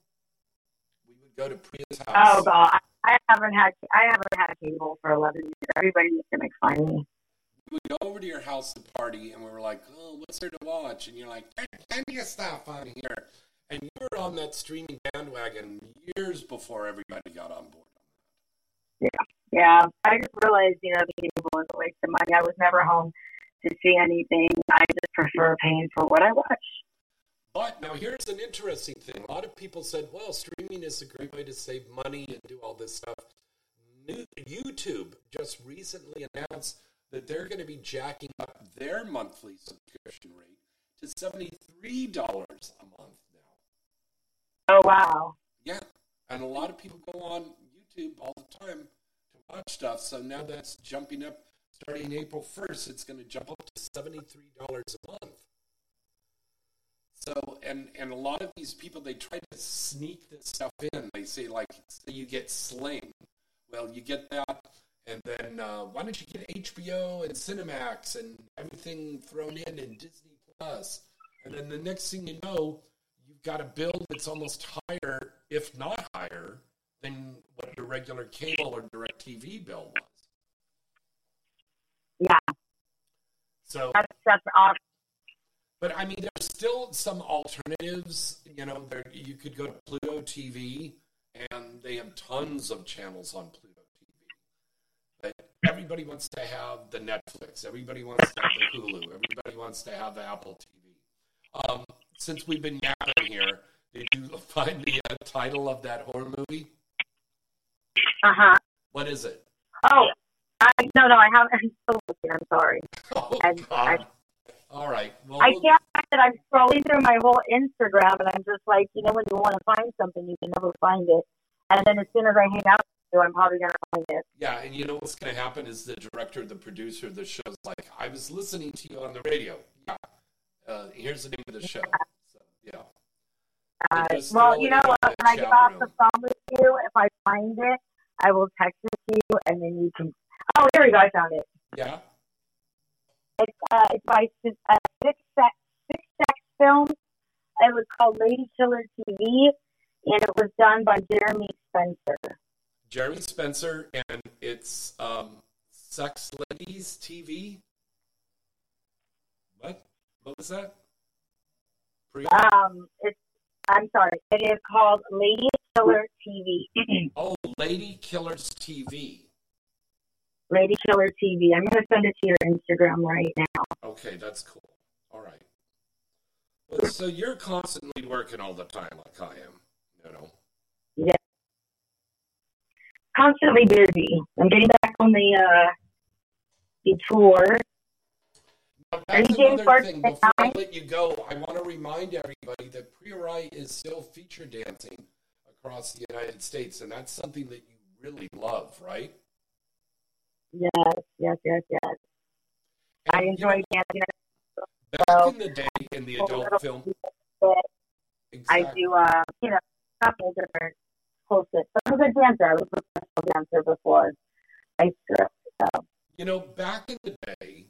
Go to Priya's house. Oh god, I haven't had I haven't had cable for 11 years. Everybody used to make fun of me. we would go over to your house to party, and we were like, "Oh, what's there to watch?" And you're like, "There's plenty of stuff on here." And you were on that streaming bandwagon years before everybody got on board. Yeah, yeah, I just realized, you know, the cable was a waste of money. I was never home to see anything. I just prefer paying for what I watch. But now here's an interesting thing. A lot of people said, "Well, streaming is a great way to save money and do all this stuff." New- YouTube just recently announced that they're going to be jacking up their monthly subscription rate to seventy-three dollars a month now. Oh wow. Yeah, and a lot of people go on YouTube all the time to watch stuff. So now that's jumping up. Starting April first, it's going to jump up to seventy-three dollars a month. So, and and a lot of these people they try to sneak this stuff in. They say like, say you get Sling. Well, you get that, and then uh, why don't you get HBO and Cinemax and everything thrown in and Disney Plus? And then the next thing you know, you've got a bill that's almost higher, if not higher, than what your regular cable or DirecTV bill was. Yeah, So, that's that's awesome. but I mean, there's still some alternatives. You know, there you could go to Pluto TV, and they have tons of channels on Pluto TV. But everybody wants to have the Netflix. Everybody wants to have the Hulu. Everybody wants to have the Apple TV. Um, since we've been yapping here, did you find the uh, title of that horror movie? Uh huh. What is it? Oh, I, no, no, I haven't. I'm still looking. I'm sorry. Oh, I- God. All right. Well, I can't find it. I'm scrolling through my whole Instagram, and I'm just like, you know, when you want to find something, you can never find it. And then as soon as I hang out with you, I'm probably gonna find it. Yeah, and you know what's going to happen is the director, the producer of the show is like, I was listening to you on the radio. Yeah. Uh, here's the name of the show. So, yeah. Uh, well, you know what? When I get off room. the phone with you, if I find it, I will text it to you, and then you can. Oh, here we go. I found it. Yeah. It's uh, it's by uh, Six Sex Six Sex Films. It was called Lady Killer TV, and it was done by Jeremy Spencer. Jeremy Spencer, and it's um, Sex Ladies TV. What? What was that? Pre- Um, it's I'm sorry. It is called Lady Killer TV. oh, Lady Killers TV. Lady Killer TV. I'm gonna send it to your Instagram right now. Okay, that's cool. All right. Well, so you're constantly working all the time, like I am. You know. Yeah. Constantly busy. I'm getting back on the uh the tour. Now, Are you that's another thing. Before I let you go, I want to remind everybody that Priya Rai is still feature dancing across the United States, and that's something that you really love, right? Yes, yes, yes, yes. I enjoy dancing. Back in the day, in the adult film, I do uh you know, a couple different close it. I'm a good dancer. I was a professional dancer before I stripped. So You know, back in the day,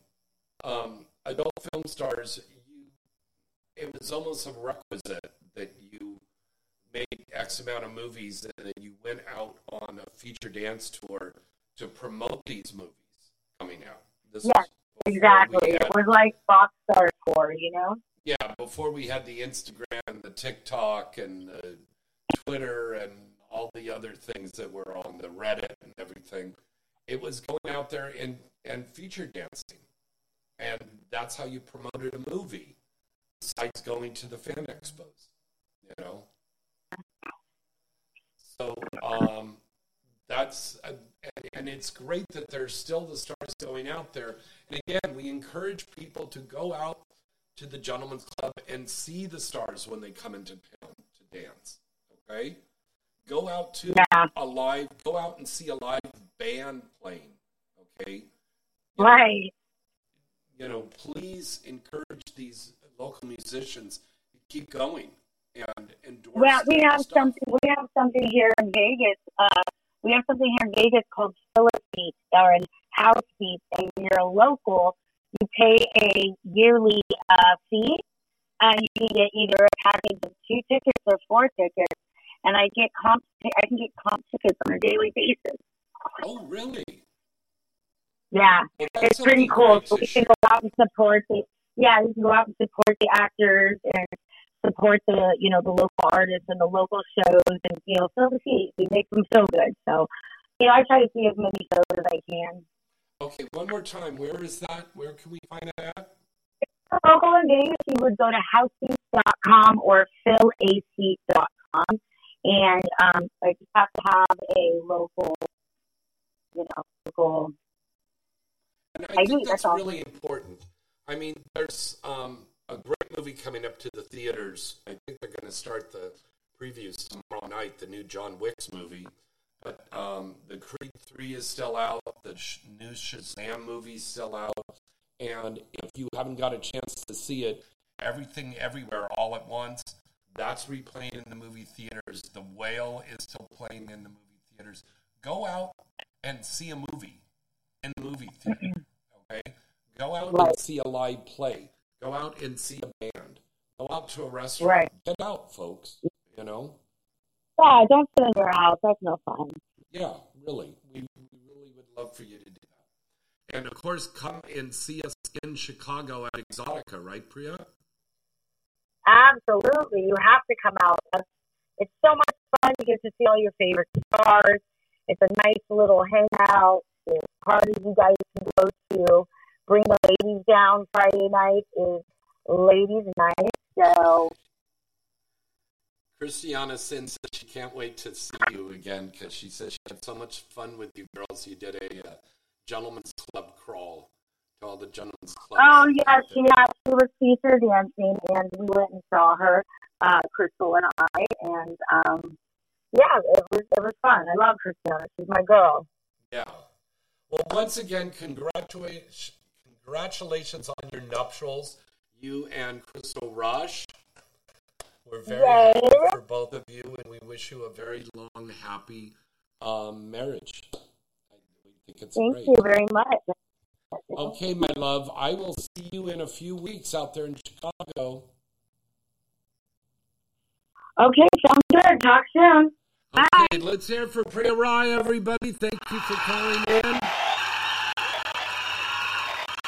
um, adult film stars, you, it was almost a requisite that you made X amount of movies and then you went out on a feature dance tour to promote these movies coming out. This Yes, was before we exactly. had- It was like box star tour, you know? yeah, before we had the Instagram, the TikTok, and the Twitter, and all the other things that were on the Reddit and everything, it was going out there and, and feature dancing. And that's how you promoted a movie, besides going to the fan expos, you know? So, um, that's, and, and it's great that there's still the stars going out there. And again, we encourage people to go out to the Gentlemen's Club and see the stars when they come into town to dance. Okay? Go out to Yeah. a live, go out and see a live band playing. Okay? Right. You know, please encourage these local musicians to keep going and endorse. Well, we have stuff. something. We have something here in Vegas. Uh, we have something here in Vegas called Philippines or in House Seats, and when you're a local, you pay a yearly uh, fee, and you can get either a package of two tickets or four tickets. And I get comp. I can get comp tickets on a daily basis. Oh, really? Yeah, Well, it's pretty cool. So we can go out and support the. Yeah, we can go out and support the actors and support the you know the local artists and the local shows and you know fill the seats. We make them so good. So you know I try to see as many shows as I can. Okay, one more time. Where is that? Where can we find that at? Local in Vegas, you would go to houseseats.com or phillac.com, and um, like you have to have a local, you know, local. And I I think that's that's really important. I mean, there's um, a great movie coming up to the theaters. I think they're going to start the previews tomorrow night, the new John Wick's movie. But um, the Creed 3 is still out. The sh- new Shazam movie's still out. And if you haven't got a chance to see it, Everything Everywhere All at Once, that's replaying in the movie theaters. The Whale is still playing in the movie theaters. Go out and see a movie in the movie theater. Okay? Go out and see a live play. Go out and see a band. Go out to a restaurant. Right. Get out, folks. You know? Yeah, don't sit in your house. That's no fun. Yeah, really. We, we really would love for you to do that. And of course, come and see us in Chicago at Exotica, right, Priya? Absolutely. You have to come out. It's- so much fun. You get to see all your favorite stars. It's a nice little hangout. There's parties you guys can go to. Bring the ladies down Friday night is ladies' night. So, Christiana Cinn says she can't wait to see you again because she says she had so much fun with you girls. You did a uh, gentleman's club crawl to all the gentlemen's clubs. oh, yes, she, yeah, she was feature dancing, and we went and saw her, uh, Crystal and I. And, um, yeah, it was, it was fun. I love Christiana. She's my girl. Yeah. Well, once again, congratulations, congratulations on your nuptials, you and Crystal Rush. We're very Yay. happy for both of you, and we wish you a very long, happy um, marriage. I think it's Thank great. you very much. Okay, my love, I will see you in a few weeks out there in Chicago. Okay, sounds good. Talk soon. Bye. Okay, let's hear it for Priya Rai, everybody. Thank you for calling in.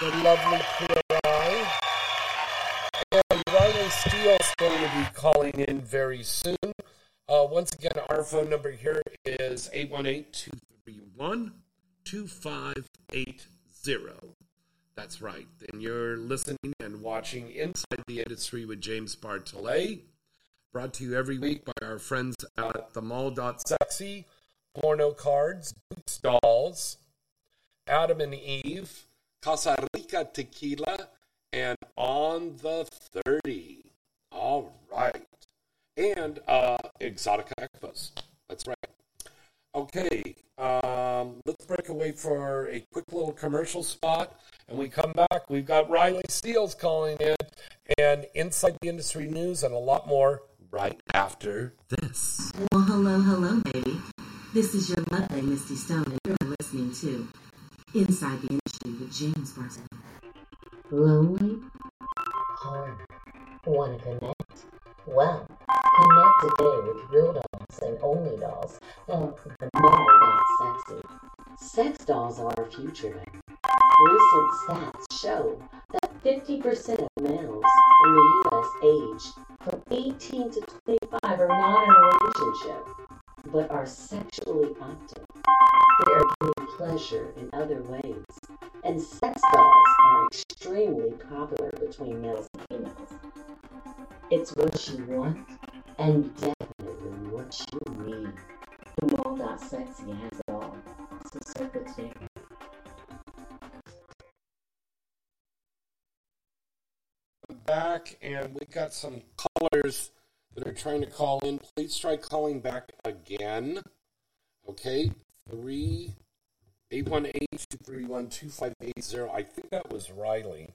The lovely Priya Rai. And Riley Steele's going to be calling in very soon. Uh, once again, our phone number here is 818 231 2580. That's right. And you're listening and watching Inside the Industry with James Bartholet, brought to you every week by our friends at the mall.sexy, porno cards, boots dolls, Adam and Eve, Casa Rica Tequila, and On the 30. All right. And uh, Exotica Expos. That's right. Okay, um, let's break away for a quick little commercial spot. And we come back. We've got Riley Steele's calling in and inside the industry news and a lot more right after this. Well, hello, hello, baby. This is your mother, Misty Stone, and you're listening to Inside the Industry with James Bartholet. Lonely? Hard. Wanna connect? Well, connect today with Real Dolls and Only Dolls of the Mall Got Sexy. Sex dolls are our future Recent stats show that 50% of males in the U.S. aged from 18 to 25 are not in a relationship, but are sexually active. They are pleasure in other ways, and sex dolls are extremely popular between males and females. It's what you want, and definitely what you need. The mall.sexy has it all, so circle today. back, and we got some callers that are trying to call in. Please try calling back again. Okay, three eight one eight two three one two five eight zero. I think that was Riley.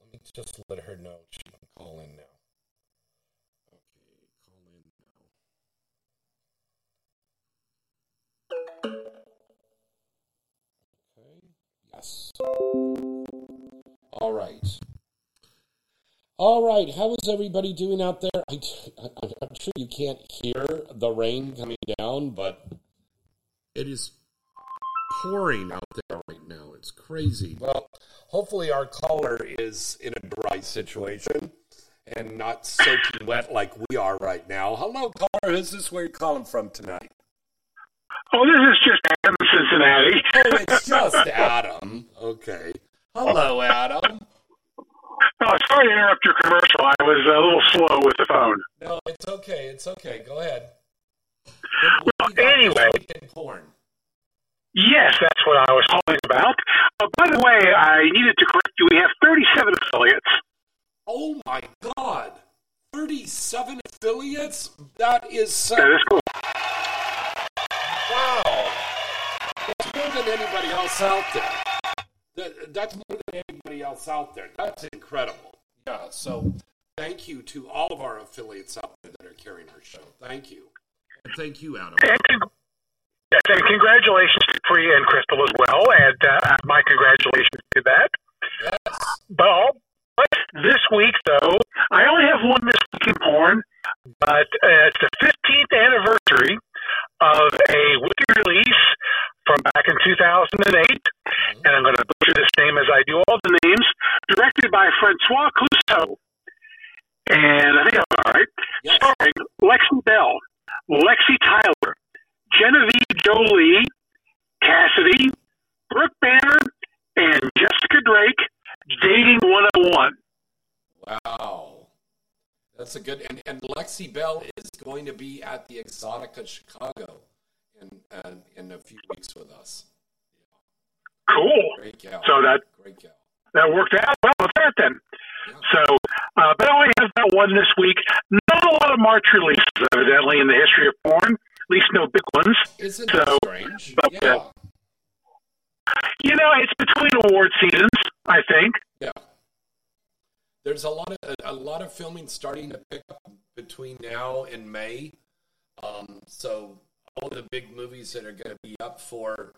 Let me just let her know she can call in now. Okay, call in now. Okay. Yes. All right. All right, how is everybody doing out there? I, am sure you can't hear the rain coming down, but it is pouring out there right now. It's crazy. Well, hopefully, our caller is in a dry situation and not soaking wet like we are right now. Hello, caller. Is this where you're calling from tonight? Oh, this is just Adam Cincinnati. oh, it's just Adam. Okay. Hello, Adam. Oh, sorry to interrupt your commercial. I was a little slow with the phone. No, it's okay. It's okay. Go ahead. Well, anyway. Porn. Yes, that's what I was calling about. Uh, by the way, I needed to correct you. We have 37 affiliates. Oh my God. 37 affiliates? That is so. That is cool. Wow. That's more than anybody else out there. That, that's more than anybody else out there. That's incredible. Yeah. So thank you to all of our affiliates out there that are carrying our show. Thank you. And thank you, Adam. And, congratulations to Priya and Crystal as well. And uh, my congratulations to that. Yes. But all, this week, though, I only have one this week in porn, but uh, it's the 15th anniversary of a Wicked release from back in 2008, and I'm going to butcher this name as I do all the names, directed by Francois Clouseau. And I think I'm all right. Yes. Starring Lexi Belle, Lexi Tyler, Genevieve Jolie, Cassidy, Brooke Banner, and Jessica Drake, Dating 101. Wow. That's a good. And, and Lexi Belle is going to be at the Exotica Chicago in uh, in a few weeks with us. Cool. Great gal. So that great gal. That worked out well with that then. Yeah. So, uh, but I only have that one this week. Not a lot of March releases, evidently, in the history of porn. At least no big ones. Isn't so, that strange? But, yeah. Uh, you know, it's between award seasons. I think. Yeah. There's a lot of a, a lot of filming starting to pick up between now and May. Um, so all the big movies that are going to be up for,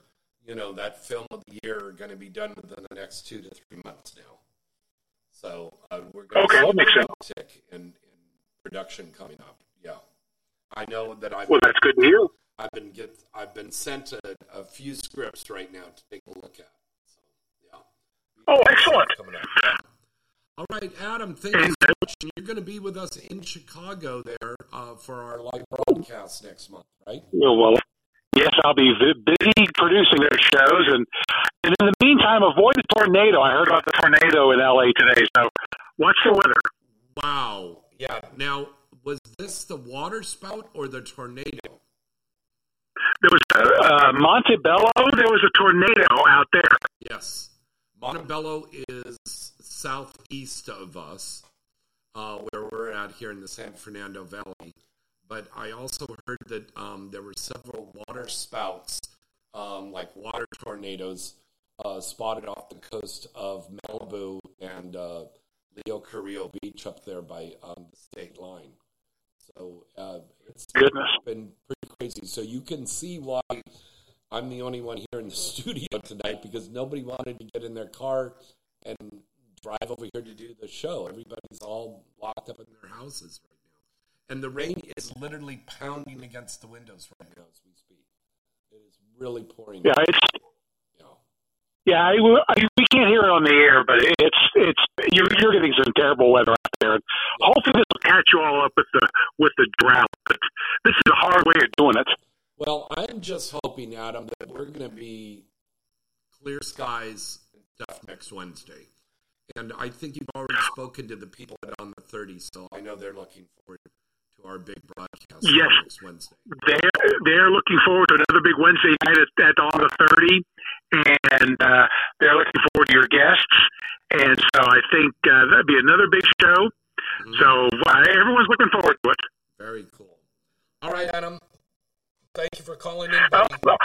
you know, that film of the year are going to be done within the next two to three months now. So uh, we're going okay, to see an uptick in, in production coming up. Yeah, I know that I've. Well, that's good hear. I've been get I've been sent a, a few scripts right now to take a look at. So yeah. Oh, excellent. Coming up. Yeah. All right, Adam, thank you so much. You're going to be with us in Chicago there uh, for our live broadcast next month, right? Well, well, Yes, I'll be busy producing those shows, and and in the meantime, avoid the tornado. I heard about the tornado in LA today, so watch the weather. Wow. Yeah. Now, was this the water spout or the tornado? There was uh, Montebello. There was a tornado out there. Yes. Montebello is southeast of us, uh, where we're at here in the San Fernando Valley. But I also heard that um, there were several water spouts, um, like water tornadoes, uh, spotted off the coast of Malibu and uh, Leo Carrillo Beach up there by um, the state line. So uh, it's Goodness. been pretty crazy. So you can see why I'm the only one here in the studio tonight because nobody wanted to get in their car and drive over here to do the show. Everybody's all locked up in their houses right now. And the rain is literally pounding against the windows right now as we speak. It is really pouring. Yeah, it's yeah. I, I, we can't hear it on the air, but it's it's you're, you're getting some terrible weather out there. Hopefully, this will catch you all up with the with the drought. But this is a hard way of doing it. Well, I'm just hoping, Adam, that we're going to be clear skies stuff next Wednesday. And I think you've already spoken to the people at on the 30, so I know they're looking forward to our big broadcast Yes. next Wednesday. They're they're looking forward to another big Wednesday night at, at on the thirty, and uh, they're looking forward to your guests. And so I think uh, that'd be another big show. So uh, everyone's looking forward to it. Very cool. All right, Adam. Thank you for calling in. Oh, well,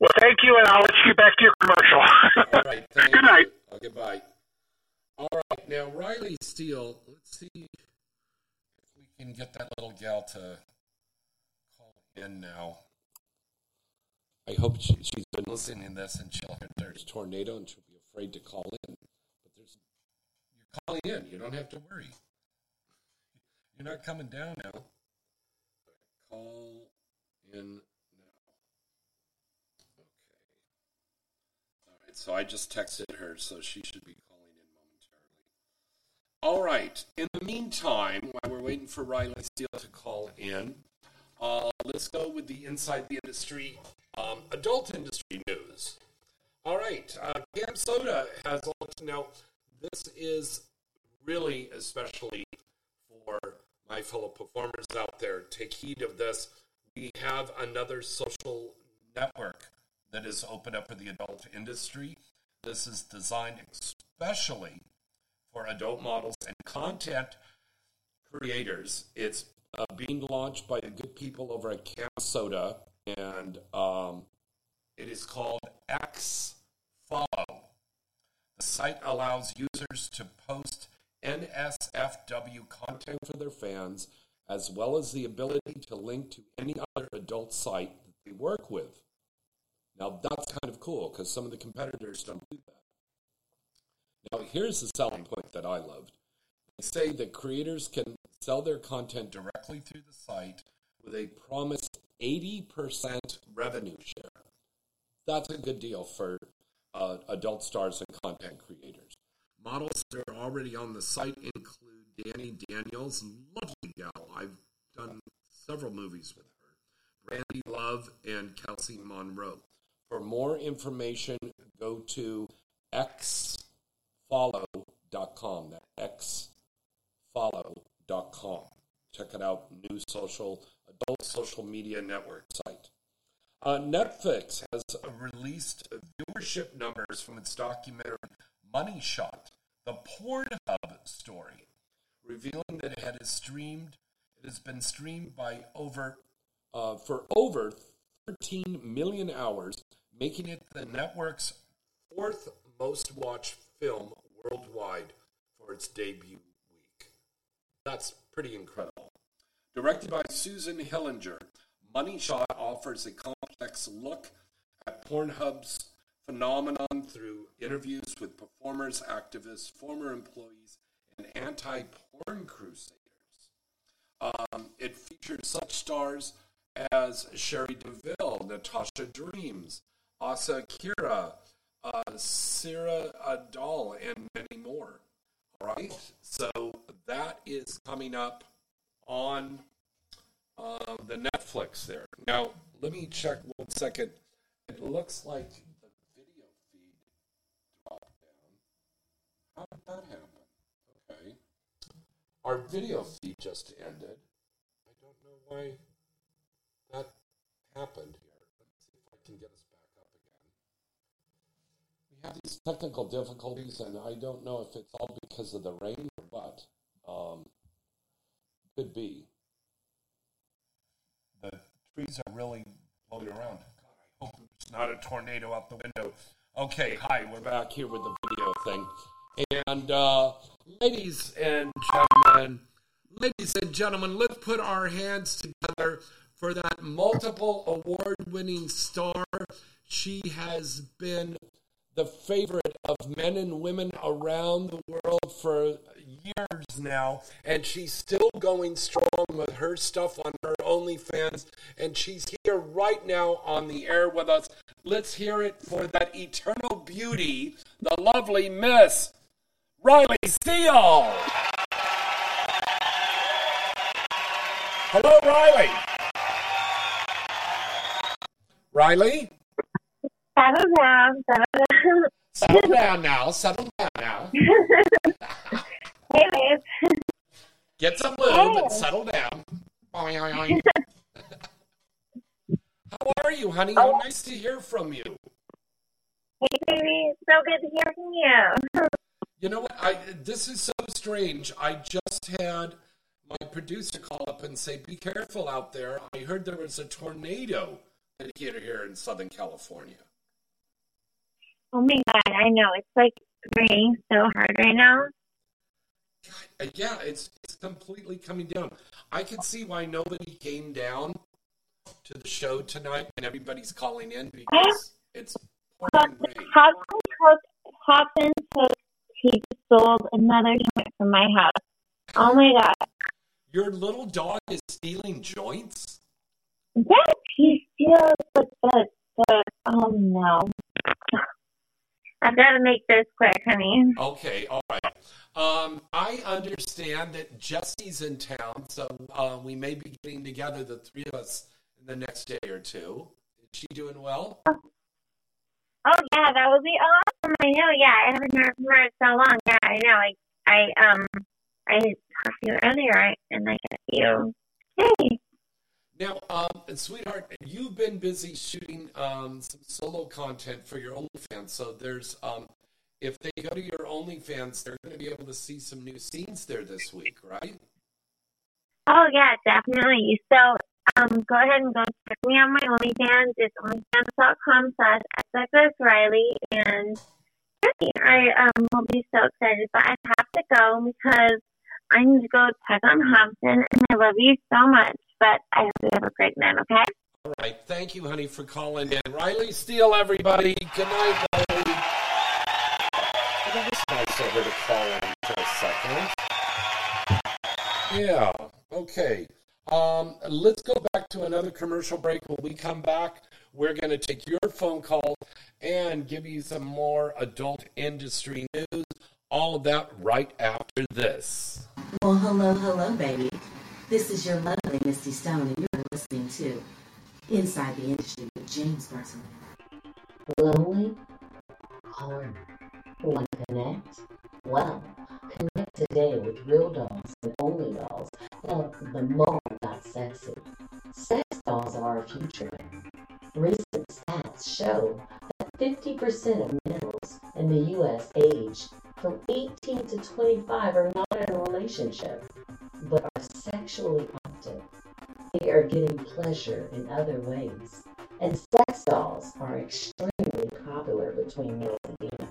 well, thank you, and I'll let you get back to your commercial. All right. Thank Good night. you. Okay, bye. All right. Now, Riley Steele, let's see if we can get that little gal to call in now. I hope she, she's been listening to this and she'll hear there's tornado and she'll be afraid to call in. But there's you're calling in. You don't have to worry. You're not coming down now. Call in now. Okay. All right. So I just texted her, so she should be calling in momentarily. All right. In the meantime, while we're waiting for Riley Steele to call in, uh, let's go with the inside the industry, um, adult industry news. All right. Uh, CamSoda has now. This is really especially for my fellow performers out there. Take heed of this. We have another social network that is open up for the adult industry. This is designed especially for adult models and content creators. It's uh, being launched by the good people over at Camp Soda, and um, it is called X Follow. The site allows users to post NSFW content for their fans, as well as the ability to link to any other adult site that they work with. Now, that's kind of cool because some of the competitors don't do that. Now, here's the selling point that I loved. They say that creators can sell their content directly through the site with a promised 80% revenue share. That's a good deal for uh, adult stars and content creators. Models that are already on the site include Dani Daniels, lovely gal. I've done several movies with her. Brandy Love and Kelsi Monroe. For more information, go to xfollow.com. That's xfollow.com. Check it out. New social, adult social media network site. Uh, Netflix has released viewership numbers from its documentary Money Shot, the Pornhub story, revealing that it has streamed. It has been streamed by over uh, for over 13 million hours, making it the network's fourth most watched film worldwide for its debut week. That's pretty incredible. Directed by Susan Hillinger, Money Shot offers a complex look at Pornhub's phenomenon through interviews with performers, activists, former employees, and anti porn crusaders. Um, it features such stars as Cherie DeVille, Natassia Dreams, Asa Akira, uh, Siri Dahl, and many more. All right, so that is coming up on uh, the Netflix there. Now, let me check one second. It looks like the video feed dropped down. How did that happen? Okay. Our video feed just ended. I don't know why that happened here. Let's see if I can get us back up again. We have these technical difficulties, and I don't know if it's all because of the rain or what. Um, could be. The trees are really blowing around. God, I hope it's not a tornado out the window. Okay, hi, we're back here with the video thing. And uh, ladies and gentlemen, ladies and gentlemen, let's put our hands together for that multiple award winning star. She has been the favorite of men and women around the world for years now, and she's still going strong with her stuff on her OnlyFans, and she's here right now on the air with us. Let's hear it for that eternal beauty, the lovely Miss Riley Steele. Hello, Riley. Riley? Settle down, settle down. Settle down now. Settle down now. hey, babe. Get some lube Hey. and settle down. How are you, honey? Oh. How nice to hear from you. Hey, baby. It's so good to hear from you. You know what? I this is so strange. I just had my producer call up and say, "Be careful out there." I heard there was a tornado that hit here in Southern California. Oh my god, I know. It's like raining so hard right now. Uh, yeah, it's it's completely coming down. I can see why nobody came down to the show tonight, and everybody's calling in because it's pouring rain. Hobson took, Hobson he sold another joint from my house. Oh my god. Your little dog is stealing joints. Yes, he steals the, the, the, oh no. I've got to make this quick, honey. Okay, all right. Um, I understand that Jesse's in town, so uh, we may be getting together, the three of us, in the next day or two. Is she doing well? Oh yeah, that would be awesome. I know. Yeah, I haven't heard from her in so long. Yeah, I know. I I um I talked to you earlier, and I got you. Hey. Now, um, sweetheart, you've been busy shooting um, some solo content for your OnlyFans. So there's, um, if they go to your OnlyFans, they're going to be able to see some new scenes there this week, right? Oh yeah, definitely. So um, go ahead and go check me on my OnlyFans. It's onlyfans.com slash Riley and I um will be so excited. But I have to go because I need to go check on Hobson and I love you so much. But I hope you have a great night, okay? All right. Thank you, honey, for calling in. Riley Steele, everybody. Good night, that was nice of her to call in for a second. Yeah. Okay. Um, let's go back to another commercial break. When we come back, we're going to take your phone call and give you some more adult industry news. All of that right after this. Well, hello, hello, baby. This is your lovely Misty Stone, and you're listening to Inside the Industry with James Bartholet. Lonely? Hard. Want to connect? Well, connect today with real dolls and only dolls that the mall got sexy. Sex dolls are our future. Recent stats show that 50% of males in the U.S. aged from 18 to 25 are not in a relationship, but are sexually active. They are getting pleasure in other ways. And sex dolls are extremely popular between males and females.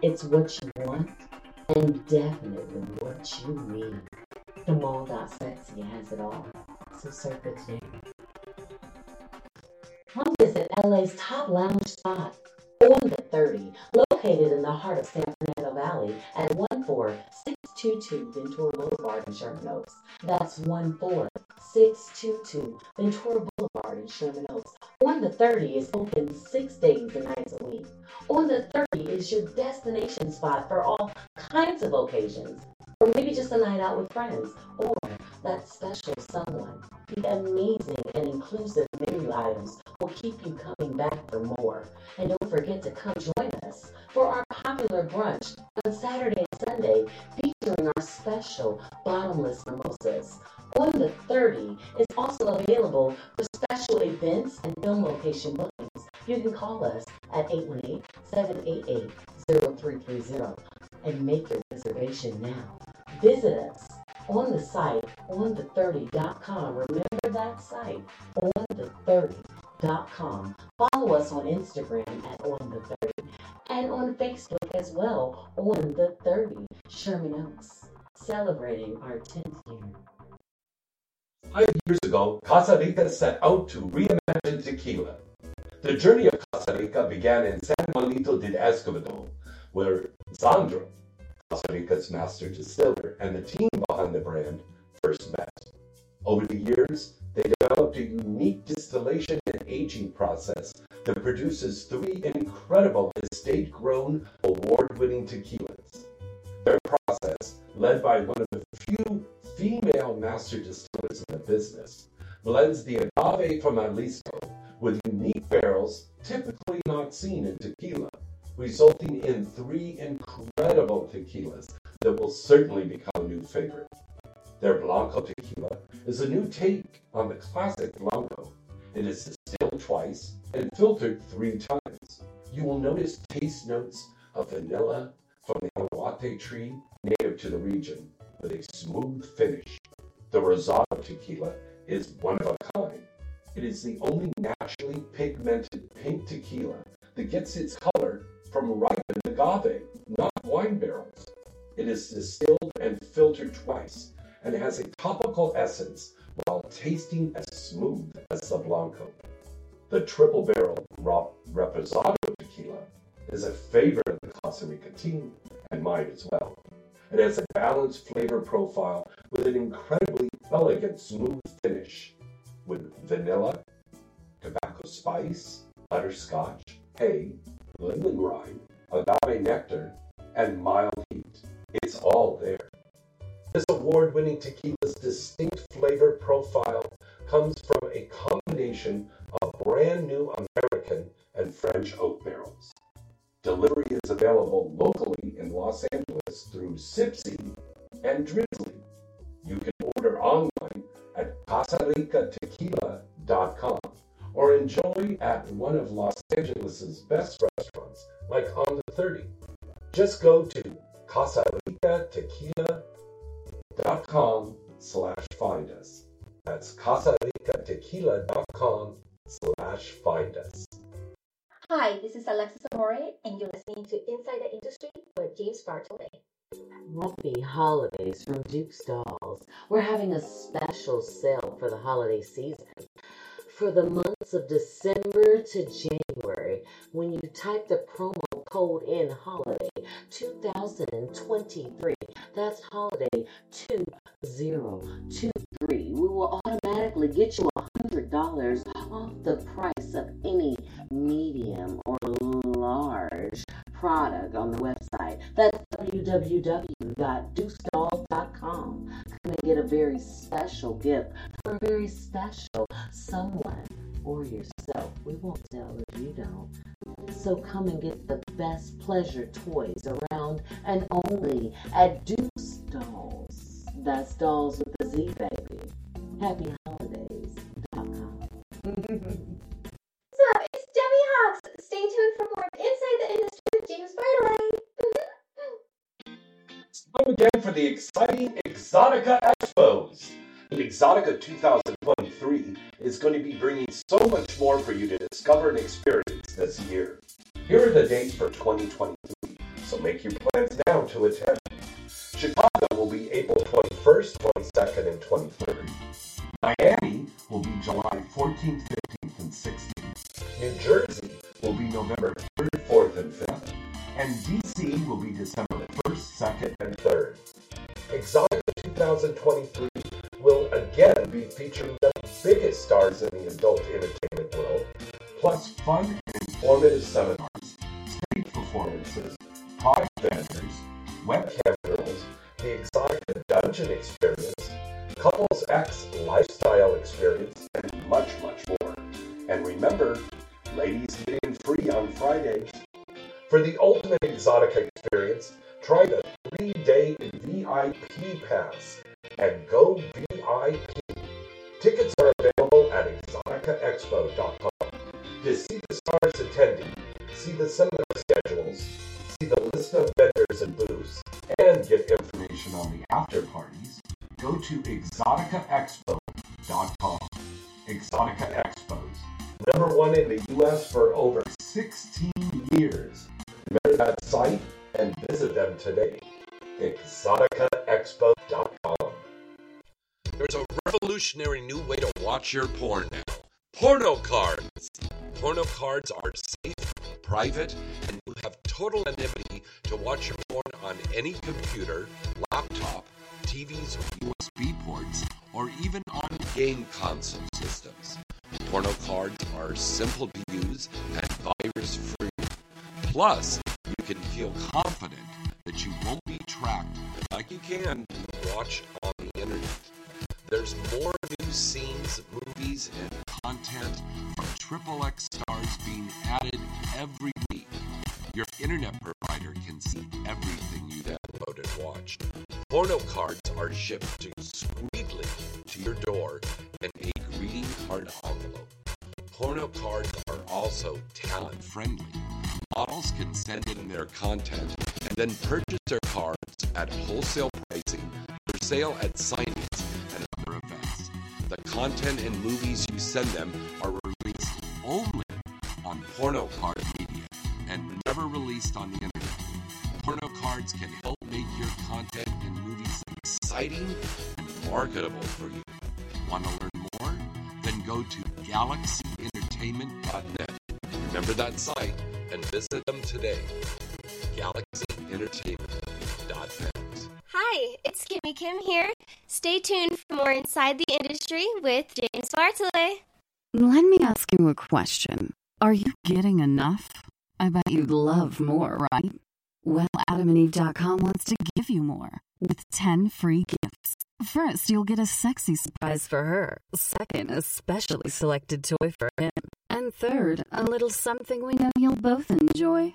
It's what you want and definitely what you need. The mall.sexy has it all. So circle today. Come visit LA's top lounge spot on the 30, located in the heart of San Fernando Valley at 14622 Ventura Boulevard in Sherman Oaks. That's 14622 Ventura Boulevard in Sherman Oaks. On the 30 is open six days and nights a week. On the 30 is your destination spot for all kinds of occasions, or maybe just a night out with friends, or that special someone. The amazing and inclusive menu items will keep you coming back for more. And don't forget to come join us for our popular brunch on Saturday and Sunday featuring our special bottomless mimosas. On the 30 is also available for special events and film location bookings. You can call us at 818-788-0330 and make your reservation now. Visit us on the site onthe30.com. Remember that site, onthe30.com. Follow us on Instagram at onthe30 and on Facebook as well, on the 30 Sherman Oaks, celebrating our 10th year. Five years ago, Casa Rica set out to reimagine tequila. The journey of Casa Rica began in San Juanito de Escobedo, where Casa Rica's master distiller, and the team behind the brand first met. Over the years, they developed a unique distillation and aging process that produces three incredible estate grown, award winning tequilas. Their process, led by one of the few female master distillers in the business, blends the agave from Jalisco with unique barrels typically not seen in tequila resulting in three incredible tequilas that will certainly become new favorite. Their Blanco tequila is a new take on the classic Blanco. It is distilled twice and filtered three times. You will notice taste notes of vanilla from the anahuate tree native to the region with a smooth finish. The Rosado tequila is one of a kind. It is the only naturally pigmented pink tequila that gets its color from ripened agave, not wine barrels. It is distilled and filtered twice and has a topical essence while tasting as smooth as the Blanco. The triple barrel Reposado tequila is a favorite of the Casa Rica team and mine as well. It has a balanced flavor profile with an incredibly elegant smooth finish with vanilla, tobacco spice, butterscotch, hay, lemon rind, agave nectar, and mild heat. It's all there. This award winning tequila's distinct flavor profile comes from a combination of brand new American and French oak barrels. Delivery is available locally in Los Angeles through Sipsy and Drizly. You can order online at CasaRicaTequila.com or enjoy at one of Los Angeles' best restaurants, like on the 30. Just go to CasaRicaTequila.com slash find us. That's CasaRicaTequila.com slash find us. Hi, this is Alexis Amore, and you're listening to Inside the Industry with James Bartholet. Happy holidays from Duke's Dolls. We're having a special sale for the holiday season for the months of December to January when you type the promo code in holiday 2023. That's holiday 2023. We will automatically get you $100 off the price of any medium or large product on the website. That's www.deucedolls.com. Come and get a very special gift for a very special someone or yourself. We won't tell if you don't. So come and get the best pleasure toys around and only at Deuce Dolls. That's dolls with the Z, baby. Happy holidays.com. Up? It's Debbie Hawks. Stay tuned for more Inside the Industry with James Bartholet. Time again for the exciting Exotica Expos. The Exotica 2023 is going to be bringing so much more for you to discover and experience this year. Here are the dates for 2023, so make your plans now to attend. Chicago will be April 21st, 22nd, and 23rd. Miami will be July 14th, 15th, and 16th. New Jersey will be November 3rd, 4th, and 5th. And DC will be December 1st, 2nd, and 3rd. Exotica 2023 will again be featuring the biggest stars in the adult entertainment world, plus fun and informative seminars, stage performances, product vendors, webcam girls, the Exotica Dungeon Experience, Couples X lifestyle experience, and much, much more. And remember, ladies get in free on Fridays. For the ultimate Exotica experience, try the three-day VIP pass and go VIP. Tickets are available at exoticaexpo.com. To see the stars attending, see the seminar schedules, see the list of vendors and booths, and get information on the after parties, go to exoticaexpo.com. Exotica Expos, number one in the U.S. for over 16 years. Remember that site and visit them today. ExoticaExpo.com. There's a revolutionary new way to watch your porn now. Porno cards. Porno cards are safe, private, and you have total anonymity to watch your porn on any computer, laptop, TVs, USB ports, or even on game console systems. Porno cards are simple to use and virus free. Plus, you can feel confident that you won't be tracked like you can watch on the internet. There's more new scenes, movies, and content Triple X stars being added every week. Your internet provider can see everything you download and watched. Porno cards are shipped discreetly to your door in a greeting card envelope. Porno cards are also talent friendly. Models can send in their content and then purchase their cards at wholesale pricing for sale at signings content and movies you send them are released only on porno card media and never released on the internet. Porno cards can help make your content and movies exciting and marketable for you. Want to learn more? Then go to galaxyentertainment.net. Remember that site and visit them today. galaxyentertainment.net. Hi, it's Kimmy Kim here. Stay tuned for more Inside the Industry with James Bartholet. Let me ask you a question. Are you getting enough? I bet you'd love more, right? Well, adamandeve.com wants to give you more with 10 free gifts. First, you'll get a sexy surprise for her. Second, a specially selected toy for him. And third, a little something we know you'll both enjoy.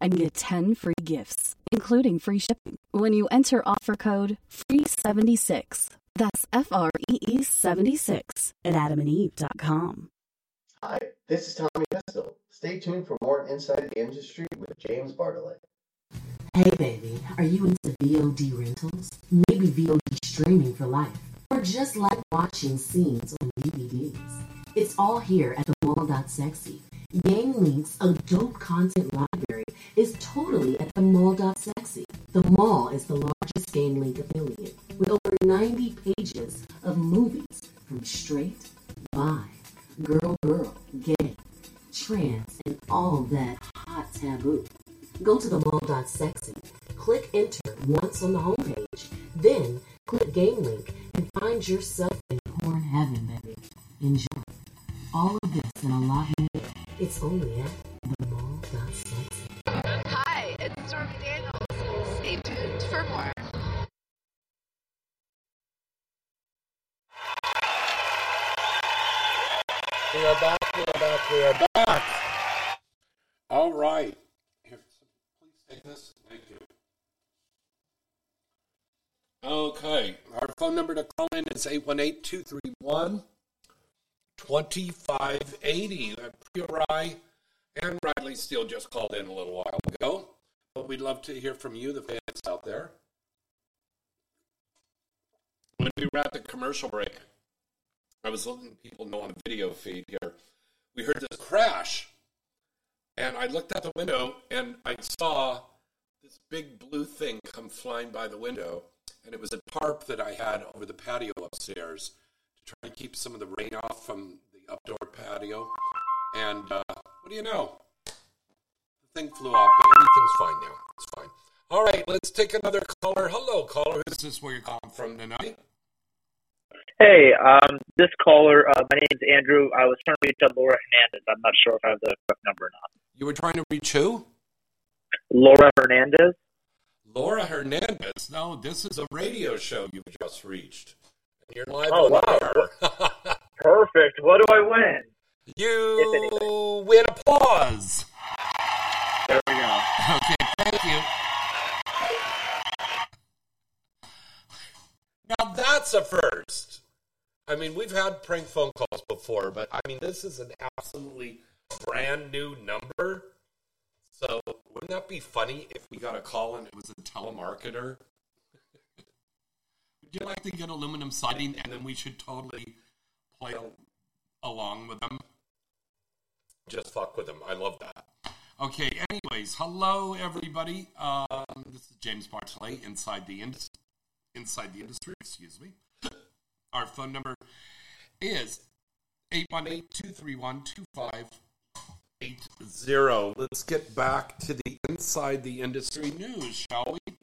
and get 10 free gifts, including free shipping, when you enter offer code FREE76. That's F R E E 76 at adamandeve.com. Hi, this is Tommy Pistol. Stay tuned for more Inside the Industry with James Bartholet. Hey baby, are you into VOD rentals? Maybe VOD streaming for life? Or just like watching scenes on DVDs? It's all here at the mall.sexy. Game Link's adult content library is totally at the mall.sexy. The mall is the largest Game Link affiliate with over 90 pages of movies from straight, bi, girl, girl, gay, trans, and all that hot taboo. Go to the mall.sexy, click enter once on the homepage, then click Game Link and find yourself in porn heaven, baby. Enjoy. All of this and a lot more. It's only at the mall.sexy. Hi, it's Stormy Daniels. Stay tuned for more. We are back, we are back, we are back. All right. Here, please take this. Thank you. Okay. Our phone number to call in is 818 231 2580. Priya Rai and Riley Steele just called in a little while ago. But we'd love to hear from you, the fans out there. When we were at the commercial break, I was letting people know on the video feed here. We heard this crash, and I looked out the window and I saw this big blue thing come flying by the window, and it was a tarp that I had over the patio upstairs. Trying to keep some of the rain off from the outdoor patio. And uh, what do you know? The thing flew off, but everything's fine now. It's fine. All right, let's take another caller. Hello, caller. This is where you're calling from tonight? Hey, um, this caller, uh, my name is Andrew. I was trying to reach out Laura Hernandez. I'm not sure if I have the correct number or not. You were trying to reach who? Laura Hernandez. Laura Hernandez. No, this is a radio show you've just reached. You're live Oh, wow. Perfect. What do I win? You win applause. There we go. Okay, thank you. Now that's a first. I mean, we've had prank phone calls before, but I mean, this is an absolutely brand new number. So, wouldn't that be funny if we got a call and it was a telemarketer? You like to get aluminum siding and then we should totally play al- along with them? Just fuck with them. I love that. Okay, anyways, hello everybody. Um, this is James Bartholet, inside the industry. Inside the industry, excuse me. Our phone number is 818-231-2580. Let's get back to the inside the industry news, shall we?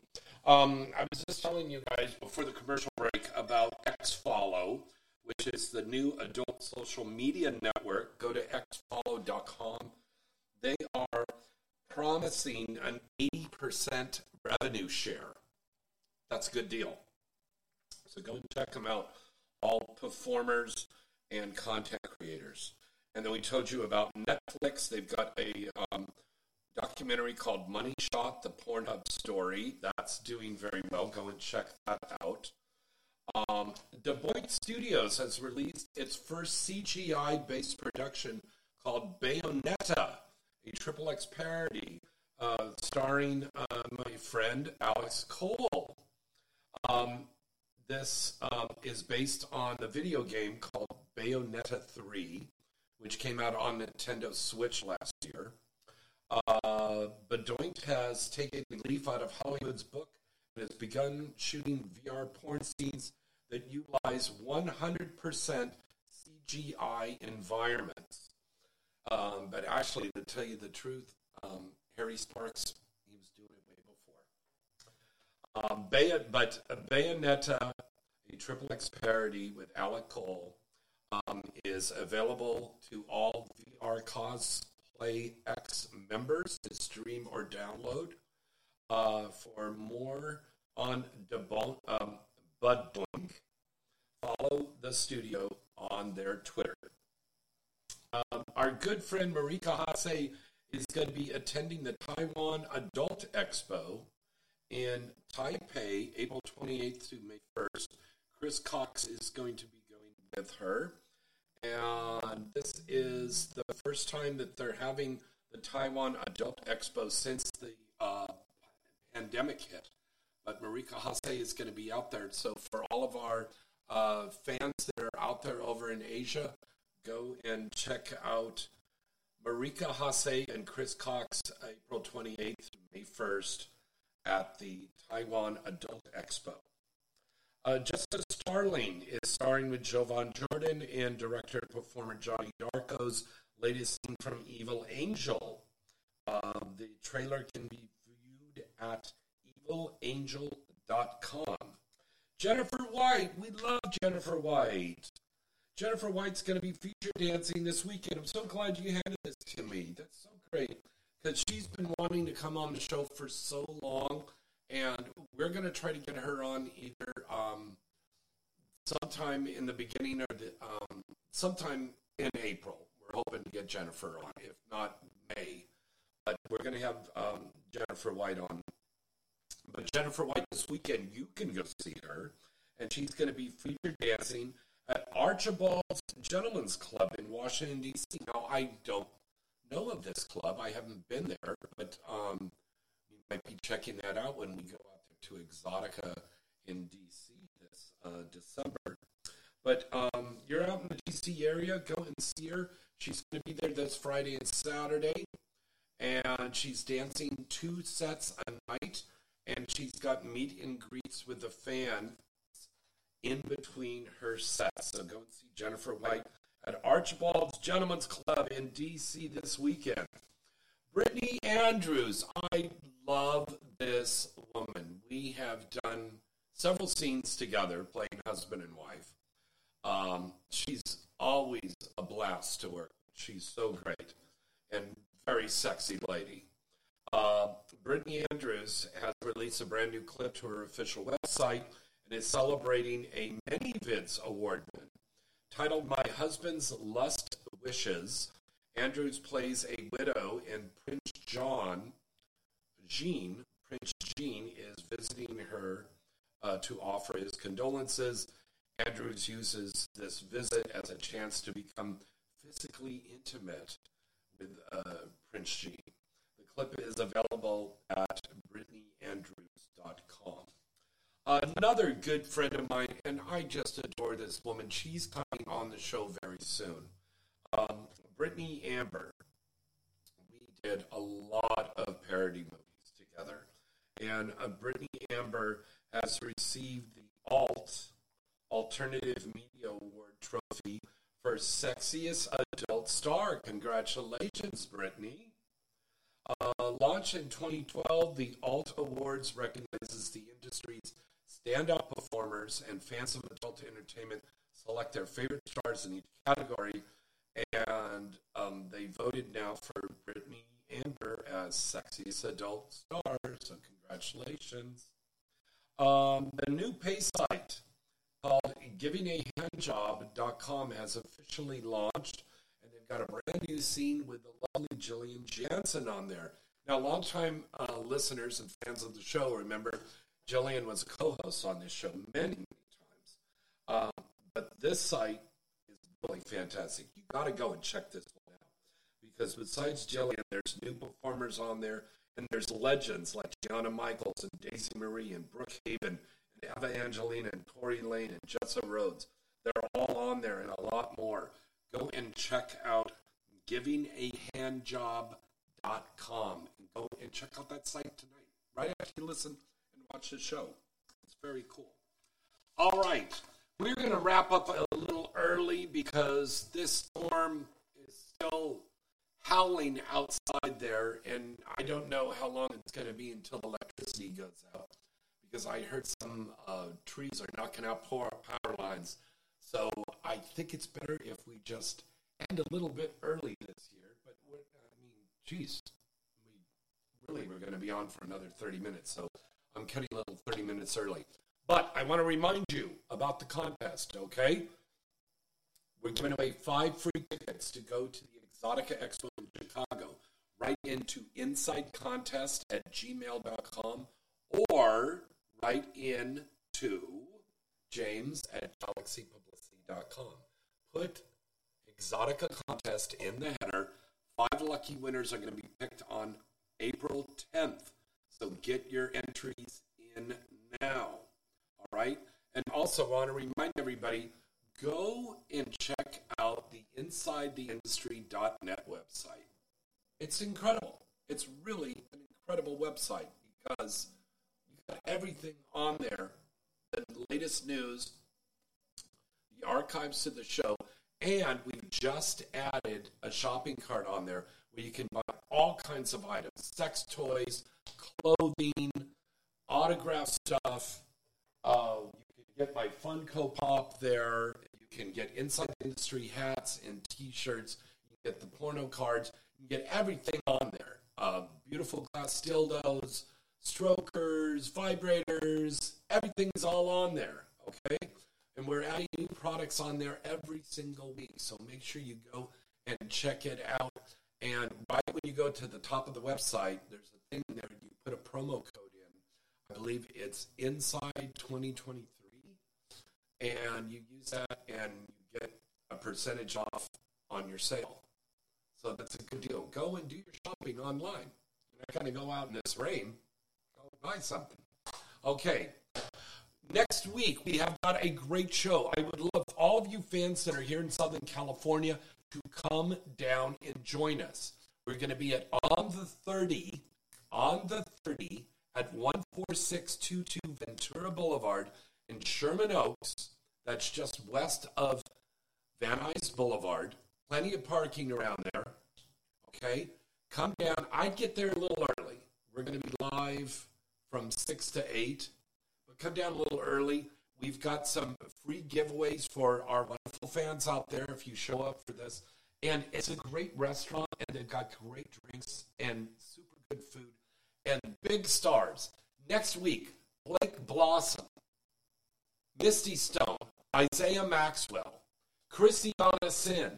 Um, I was just telling you guys before the commercial break about XFollow, which is the new adult social media network. Go to xfollow.com. They are promising an 80% revenue share. That's a good deal. So go and check them out. All performers and content creators. And then we told you about Netflix. They've got a um, documentary called Money Shot, the Pornhub story. That's doing very well. Go and check that out. Um, Bois Studios has released its first CGI based production called Bayonetta, a triple X parody uh, starring uh, my friend Alex Coal. Um, this um, is based on the video game called Bayonetta 3, which came out on Nintendo Switch last year. Uh, BaDoink has taken a leaf out of Hollywood's book and has begun shooting VR porn scenes that utilize 100% CGI environments. Um, but actually, to tell you the truth, um, Harry Sparks, he was doing it way before. Um, Bay- but Bayonetta, a triple X parody with Alex Coal, um, is available to all VR Cosplay X members to stream or download. Uh, for more on Debon- um, BaDoink, follow the studio on their Twitter. Um, our good friend Marika Hase is going to be attending the Taiwan Adult Expo in Taipei, April 28th to May 1st. Chris Cox is going to be going with her. And this is the first time that they're having the Taiwan Adult Expo since the uh, pandemic hit. But Marika Hase is going to be out there. So for all of our uh, fans that are out there over in Asia, go and check out Marika Hase and Chris Cox April 28th May 1st at the Taiwan Adult Expo. Uh, Justice Starling is starring with Jovan Jordan and director and performer Johnny Darko's latest scene from Evil Angel. Um, the trailer can be viewed at evilangel.com. Jennifer White, we love Jennifer White. Jennifer White's going to be feature dancing this weekend. I'm so glad you handed this to me. That's so great because she's been wanting to come on the show for so long, and we're going to try to get her on either um, sometime in the beginning or the, um, sometime in April. We're hoping to get Jennifer on, if not May. But we're going to have um, Jennifer White on. But Jennifer White this weekend, you can go see her, and she's going to be featured dancing at Archibald's Gentlemen's Club in Washington, D.C. Now, I don't know of this club. I haven't been there, but um, we might be checking that out when we go out there to Exotica in D.C. this uh, December. But um, you're out in the D.C. area, go and see her. She's going to be there this Friday and Saturday, and she's dancing two sets a night, and she's got meet and greets with the fans in between her sets. So go and see Jennifer White at Archibald's Gentlemen's Club in DC this weekend. Brittany Andrews, I love this woman. We have done several scenes together playing husband and wife. Um, she's always a blast to work. She's so great and very sexy lady. Uh, Brittany Andrews has released a brand new clip to her official website and is celebrating a ManyVids award win. Titled My Husband's Lust Wishes, Andrews plays a widow in Prince John. Jean, Prince Jean, is visiting her uh, to offer his condolences. Andrews uses this visit as a chance to become physically intimate with uh, Prince Jean. The clip is available at BrittanyAndrews.com. Another good friend of mine, and I just adore this woman. She's coming on the show very soon. Um, Brittany Amber. We did a lot of parody movies together, and uh, Brittany Amber has received the Alt Alternative Media Award trophy for sexiest adult star. Congratulations, Brittany. Uh, launched in 2012, the Alt Awards recognizes the industry's standout performers and fans of adult entertainment select their favorite stars in each category. And um, they voted now for Brittany Amber as sexiest adult star. So congratulations. Um, the new pay site called GivingAHandJob.com has officially launched, and they've got a brand new scene with the lovely Jillian Janson on there. Now, longtime uh, listeners and fans of the show remember Jillian was a co-host on this show many, many times. Um, but this site is really fantastic. You got to go and check this one out because besides Jillian, there's new performers on there, and there's legends like Gianna Michaels and Daisy Marie and Brooke Haven and Eva Angelina and Tori Lane and Jessa Rhodes. They're all on there and a lot more. Go and check out givingahandjob.com and go and check out that site tonight, right after you listen and watch the show. It's very cool. All right, we're going to wrap up a little early because this storm is still howling outside there, and I don't know how long it's going to be until electricity goes out because I heard some uh, trees are knocking out power, power lines. So I think it's better if we just end a little bit early this year. But what, I mean, geez, we really we're going to be on for another 30 minutes. So I'm cutting a little 30 minutes early. But I want to remind you about the contest, okay? We're giving away five free tickets to go to the Exotica Expo in Chicago. Write into insidecontest at gmail.com or write in to james at galaxypublicity.com. Put Exotica Contest in the header. Five lucky winners are going to be picked on April 10th. So get your entries in now. All right? And also I want to remind everybody go and check out the InsideTheIndustry.net website. It's incredible. It's really an incredible website because you've got everything on there the latest news, the archives to the show, and we've just added a shopping cart on there where you can buy all kinds of items sex toys, clothing, autograph stuff. Uh, you can get my Funko Pop there. Can get Inside Industry hats and t shirts. You can get the porno cards. You can get everything on there. Uh, beautiful glass dildos, strokers, vibrators, everything's all on there. Okay? And we're adding new products on there every single week. So make sure you go and check it out. And right when you go to the top of the website, there's a thing there. You put a promo code in. I believe it's Inside 2023. And you use that and you get a percentage off on your sale. So that's a good deal. Go and do your shopping online. You're not going to go out in this rain. Go buy something. Okay. Next week, we have got a great show. I would love all of you fans that are here in Southern California to come down and join us. We're going to be at On the 30, On the 30 at 14622 Ventura Boulevard in Sherman Oaks. That's just west of Van Nuys Boulevard. Plenty of parking around there. Okay? Come down. I'd get there a little early. We're going to be live from 6 to 8. But come down a little early. We've got some free giveaways for our wonderful fans out there if you show up for this. And it's a great restaurant, and they've got great drinks and super good food and big stars. Next week, Blake Blossom, Misty Stone, Isaiah Maxwell, Christiana Cinn,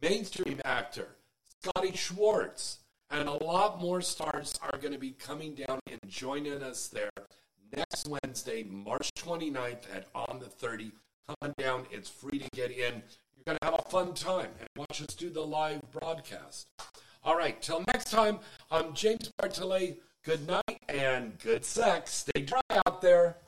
mainstream actor, Scotty Schwartz, and a lot more stars are going to be coming down and joining us there next Wednesday, March 29th at On the 30. Come on down. It's free to get in. You're going to have a fun time and watch us do the live broadcast. All right, till next time, I'm James Bartholet. Good night and good sex. Stay dry out there.